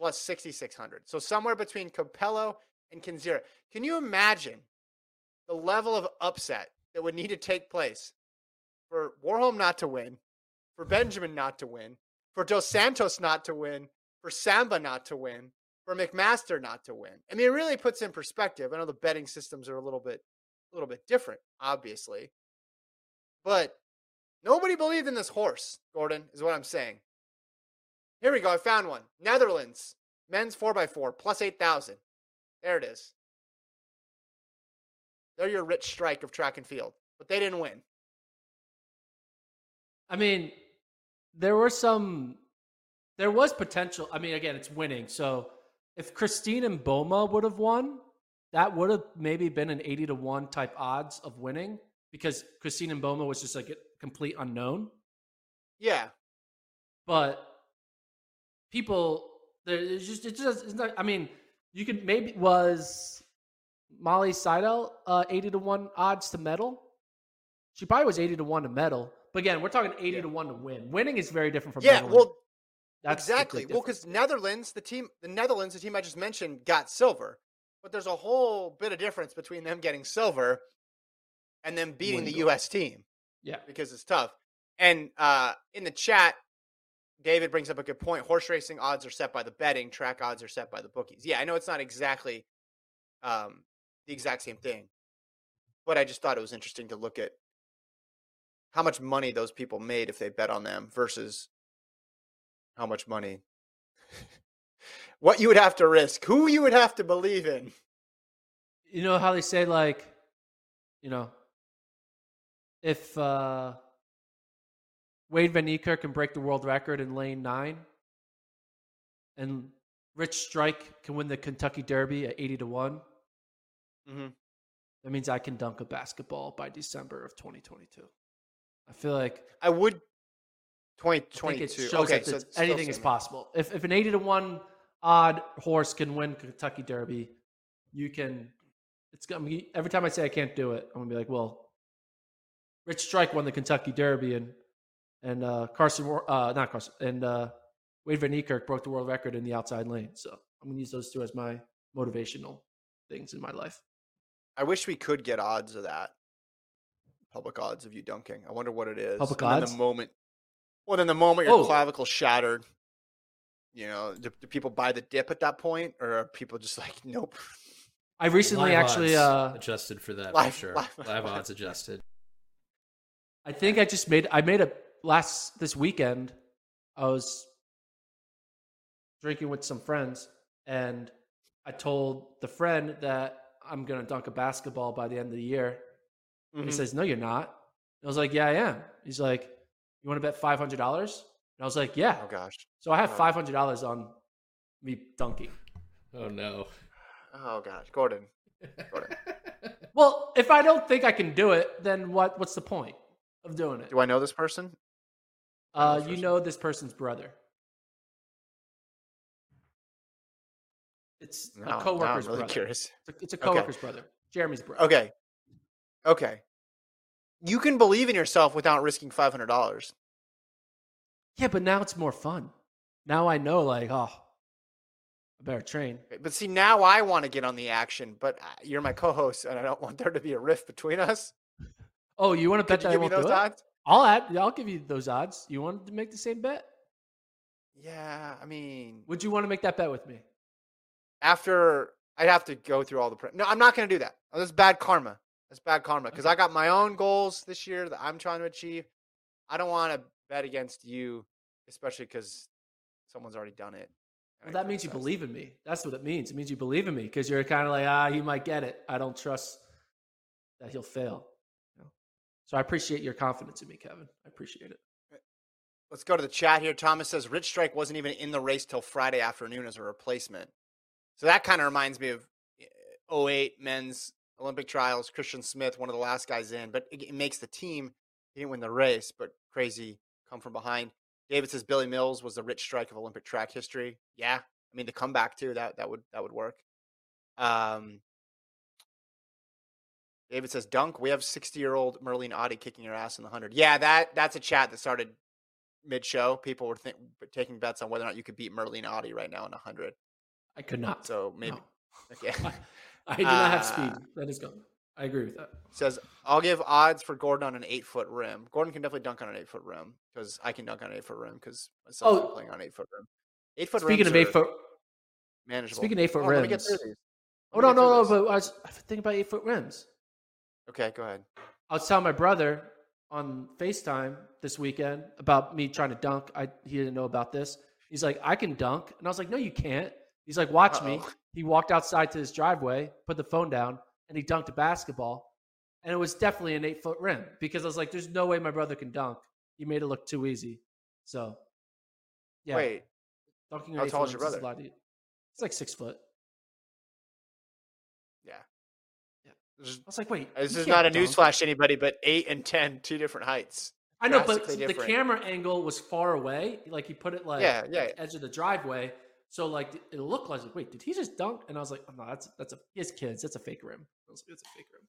plus 6,600. So somewhere between Copello and Kendziera. Can you imagine the level of upset that would need to take place for Warholm not to win, for Benjamin not to win, for Dos Santos not to win, for Samba not to win, for McMaster not to win. I mean, it really puts in perspective. I know the betting systems are a little bit, a little bit different, obviously, but nobody believed in this horse. Gordon is what I'm saying. Here we go. I found one. Netherlands men's four x four plus eight thousand. There it is. They're your rich strike of track and field, but they didn't win. I mean, there were some, there was potential. I mean, again, it's winning. So if Christine Mboma would have won, that would have maybe been an 80 to 1 type odds of winning because Christine Mboma was just like a complete unknown. Yeah. But people, there's just, it's just, it's not, I mean, you could maybe, was Molly Seidel uh, 80 to 1 odds to medal? She probably was 80 to 1 to medal. But again, we're talking 80 Yeah. to 1 to win. Winning is very different from Yeah, medaling. well, That's exactly. Well, because Netherlands, the team, the Netherlands, the team I just mentioned, got silver, but there's a whole bit of difference between them getting silver and then beating the. U.S. team yeah. because it's tough. And uh, in the chat, David brings up a good point. Horse racing odds are set by the betting. Track odds are set by the bookies. Yeah, I know it's not exactly um, the exact same thing, but I just thought it was interesting to look at how much money those people made if they bet on them versus how much money (laughs) what you would have to risk who you would have to believe in You know how they say, like, you know, if uh, Wayde van Niekerk can break the world record in lane nine and Rich Strike can win the Kentucky Derby at 80 to 1, mm-hmm. that means I can dunk a basketball by December of 2022. I feel like i would 2022 okay that so it's- it's still anything is possible. If if an eighty to one odd horse can win Kentucky Derby, you can. It's gonna be every time I say I can't do it, I'm gonna be like, well, Rich Strike won the Kentucky Derby and and uh, Carson, uh, not Carson, and uh, Wayde van Niekerk broke the world record in the outside lane. So I'm gonna use those two as my motivational things in my life. i wish we could get odds of that public odds of you dunking i wonder what it is Public and then odds? the moment well then the moment your Oh. clavicle shattered you know do, do people buy the dip at that point or are people just like (laughs) nope I recently Live actually, odds uh, adjusted for that Live- for sure. live- Live, (laughs) odds adjusted. I think I just made I made a last this weekend. I was drinking with some friends and I told the friend that I'm gonna dunk a basketball by the end of the year. And he mm-hmm. says, No, you're not. And I was like, Yeah, I am. He's like, You want to bet five hundred dollars? I was like, yeah. Oh gosh. So I have Oh. five hundred dollars on me dunking. Oh no. Oh gosh, Gordon. Gordon. Well, if I don't think I can do it, then what? What's the point of doing it? Do I know this person? I know Uh, this you person. know this person's brother. It's No, a coworker's I'm really brother. curious. It's a, it's a Okay. brother. Jeremy's brother. Okay. Okay. You can believe in yourself without risking five hundred dollars. Yeah, but now it's more fun. Now I know, like, oh, I better train. But see, now I want to get on the action, but uh, you're my co-host, and I don't want there to be a rift between us. Oh, you want to bet Could that I won't do those it? odds? I'll add. I'll give you those odds. You want to make the same bet? Yeah, I mean, Would you want to make that bet with me? after I'd have to go through all the. Pre- no, I'm not going to do that. Oh, That's bad karma. That's bad karma because I got my own goals this year that I'm trying to achieve. I don't want to bet against you, especially because someone's already done it. Well, that means you believe in me. That's what it means. It means you believe in me because you're kind of like, ah, he might get it. I don't trust that he'll fail. So I appreciate your confidence in me, Kevin. I appreciate it. Let's go to the chat here. Thomas says Rich Strike wasn't even in the race till Friday afternoon as a replacement. So that kind of reminds me of eh, 08 men's Olympic trials. Christian Smith, one of the last guys in, but it, it makes the team. He didn't win the race, but crazy come from behind. David says Billy Mills was the Rich Strike of Olympic track history. Yeah, I mean the comeback too. That that would that would work. Um, David says dunk. We have 60 year old Merlene Ottey kicking your ass in the hundred. Yeah, that that's a chat that started mid show. People were think, taking bets on whether or not you could beat Merlene Ottey right now in a hundred. I could not. So maybe No. (laughs) okay. I, (laughs) I do not have speed. Uh, That is gone. I agree with that. says I'll give odds for Gordon on an eight foot rim. Gordon can definitely dunk on an eight foot rim because I can dunk on an eight foot rim because my son's Oh. playing on an eight foot rim. Eight foot rim. Speaking of eight foot, manageable. speaking of eight foot Oh, let me get rims. oh no, no, no. But I was I was thinking about eight foot rims. Okay, go ahead. I was telling my brother on FaceTime this weekend about me trying to dunk. I he didn't know about this. He's like, I can dunk, and I was like, No, you can't. He's like, Watch me. Uh-oh. He walked outside to his driveway, put the phone down, and he dunked a basketball. And it was definitely an eight foot rim because I was like, There's no way my brother can dunk. He made it look too easy. So, yeah, Wait, dunking how tall is your brother? a lot It's like six foot. I was like, Wait, this is can't a dunk." newsflash to anybody, but eight and ten, two different heights. I know, but drastically the camera angle was far away. Like he put it like Yeah, yeah. edge of the driveway. So like it looked like wait, did he just dunk? And I was like, oh, no, that's that's a has kids. That's a fake rim. I was like, That's a fake rim.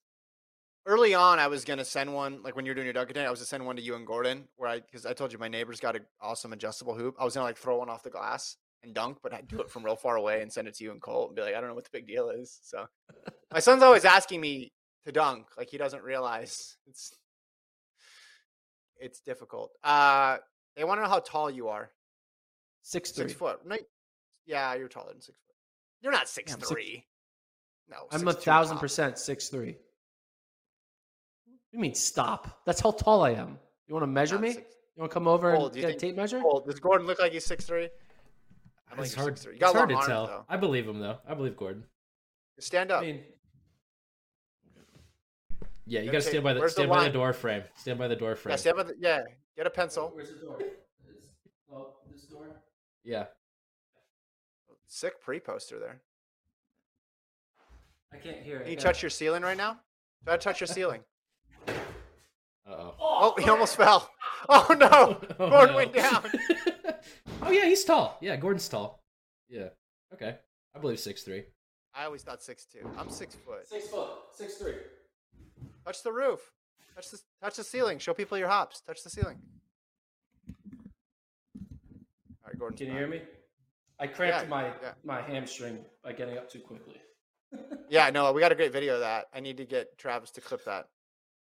early on, I was gonna send one, like when you're doing your dunk tank, I was gonna send one to you and Gordon, where I, because I told you my neighbor's got an awesome adjustable hoop. I was gonna like throw one off the glass and dunk, but I'd do it from real far away and send it to you and Colt and be like, I don't know what the big deal is. So my son's (laughs) always asking me to dunk, like he doesn't realize it's it's difficult. Uh, they want to know how tall you are. Six three. Six foot. No, yeah, you're taller than six foot. You're not six I'm six- three. No, I'm a thousand top. percent six three. You mean stop? That's how tall I am. You want to measure Not me? six- You want to come over Cole, and get a tape measure? Cole, does Gordon look like he's six three? I It's think you're hard, 6'3". You it's hard to long tell. though. I believe him though. I believe Gordon. Stand up. I mean, Yeah, you Gotta got to take- stand by the where's the stand by the line? door frame. Stand by the door frame. yeah, stand by the, yeah. Get a pencil. where's the door? It's, oh, this door. Yeah. Sick pre poster there. I can't hear it. Can you Yeah. touch your ceiling right now? Try to touch your (laughs) ceiling. Uh oh. Oh, he almost fell. (laughs) Oh no! (laughs) Gordon went down. Oh yeah, he's tall. Yeah, Gordon's tall. Yeah. Okay. I believe six three. I always thought six two. I'm six foot. Six foot, six three. Touch the roof. Touch the touch the ceiling. Show people your hops. Touch the ceiling. All right, Gordon. Can you hear me? I cramped Yeah, my yeah. my hamstring by getting up too quickly. (laughs) Yeah, no, we got a great video of that. I need to get Travis to clip that.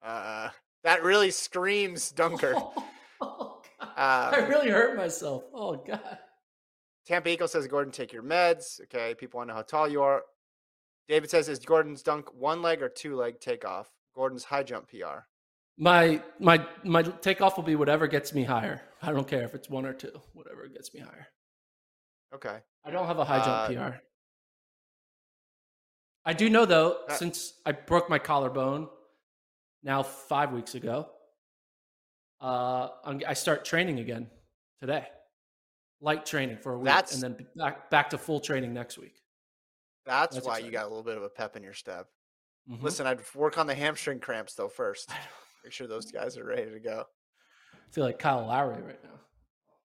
Uh, that really screams Dunker. (laughs) Uh, I really hurt myself. Oh god. Tampa Eagle says, Gordon, take your meds. Okay, people want to know how tall you are. David says, is Gordon's dunk one leg or two leg takeoff? Gordon's high jump PR. My my my takeoff will be whatever gets me higher. I don't care if it's one or two. Whatever gets me higher. Okay. I don't have a high Uh, jump PR. I do know though, Uh, since I broke my collarbone now five weeks ago, uh, I'm, start training again. today. Light training for a week, That's- and then back back to full training next week. That's, That's why you got a little bit of a pep in your step. Mhm. Listen, I'd work on the hamstring cramps though first. Make sure those guys are ready to go. I feel like Kyle Lowry right now.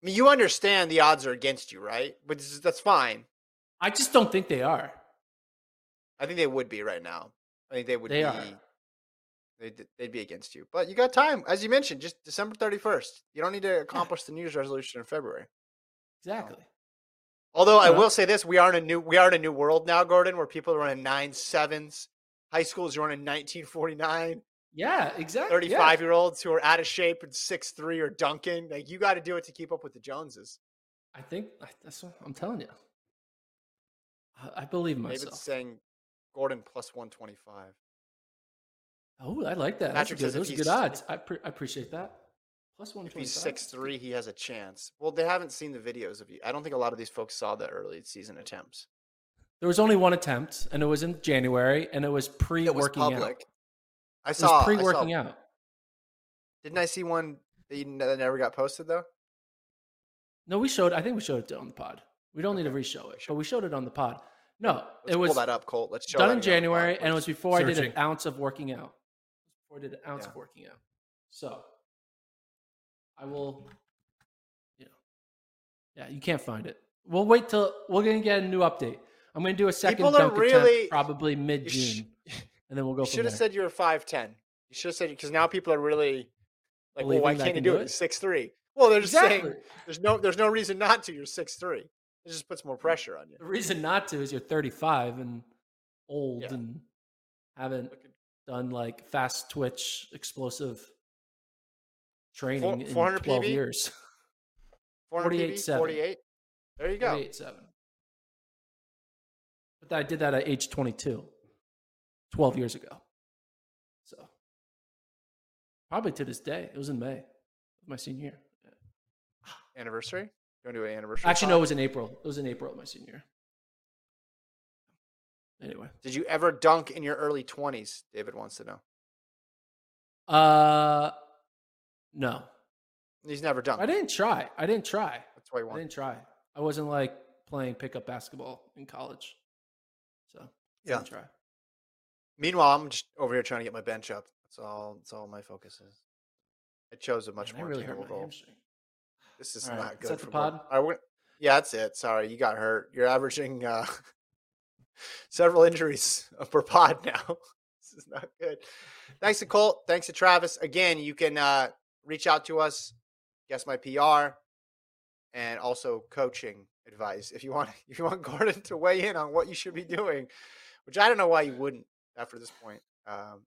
I mean, you understand the odds are against you, right? But this is- that's fine. I just don't think they are. I think they would be right now. I think they would They be. are. They'd, they'd be against you. But you got time. As you mentioned, just December 31st. You don't need to accomplish the New Year's resolution in February. Exactly. Although I will say this, we are in a new we are in a new world now, Gordon, where people are running nine sevens. High schools are running 1949. Yeah, exactly. 35 year olds who are out of shape and six three are dunking. Like you got to do it to keep up with the Joneses. I think that's what I'm telling you. I, I believe in David's myself. saying Gordon plus 125. Oh, I like that. Patrick That's good, those are good odds. I, pre- I appreciate that. Plus one. If he's six three, he has a chance. Well, they haven't seen the videos of you. I don't think a lot of these folks saw the early season attempts. There was only one attempt, and it was in January, and it was pre working out. I It saw. was pre working out. Didn't I see one that, you, that never got posted though? No, we showed. I think we showed it on the pod. We don't need to re-show it, but we showed it on the pod. No, Let's it was pull that up, Colt. Let's show done in again on the January, and it was before I did an ounce of working out. Before I did an ounce Yeah. of working out. So I will, you know, yeah, you can't find it. We'll wait till we're gonna get a new update. I'm gonna do a second People dunk attempt really- probably mid You sh- June, and then we'll go You should have said you were five ten. You should have said because now people are really like, well, why can't you can do do it? Six three. Well, they're just exactly. saying there's no there's no reason not to. You're six three. It just puts more pressure on you. The reason not to is you're 35 and old Yeah. and haven't done like fast twitch explosive training in 400 12 PB? years. 400 PB, 48.7. 48. There you go. 48.7. But I did that at age 22, 12 years ago. So probably to this day. It was in May my senior year. Anniversary. You want to do an anniversary? Actually, no, it was in April. It was in April of my senior year. Anyway. Did you ever dunk in your early twenties? David wants to know. Uh, no. He's never dunked. I didn't try. I didn't try. That's why he I didn't try. I wasn't like playing pickup basketball in college. So Yeah. didn't try. Meanwhile, I'm just over here trying to get my bench up. That's all. That's all my focus is. I chose a much Man, more really my goal. This is All right, not is good that for the pod? I went- yeah, that's it. Sorry, you got hurt. You're averaging uh, (laughs) several injuries (laughs) per pod (laughs) now. this is not good. Thanks to Colt. Thanks to Travis. Again, you can uh, reach out to us, guess my PR, and also coaching advice if you want. (laughs) If you want Gordon to weigh in on what you should be doing, which I don't know why you wouldn't after this point. Um,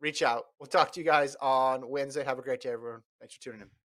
reach out. We'll talk to you guys on Wednesday. Have a great day, everyone. Thanks for tuning in.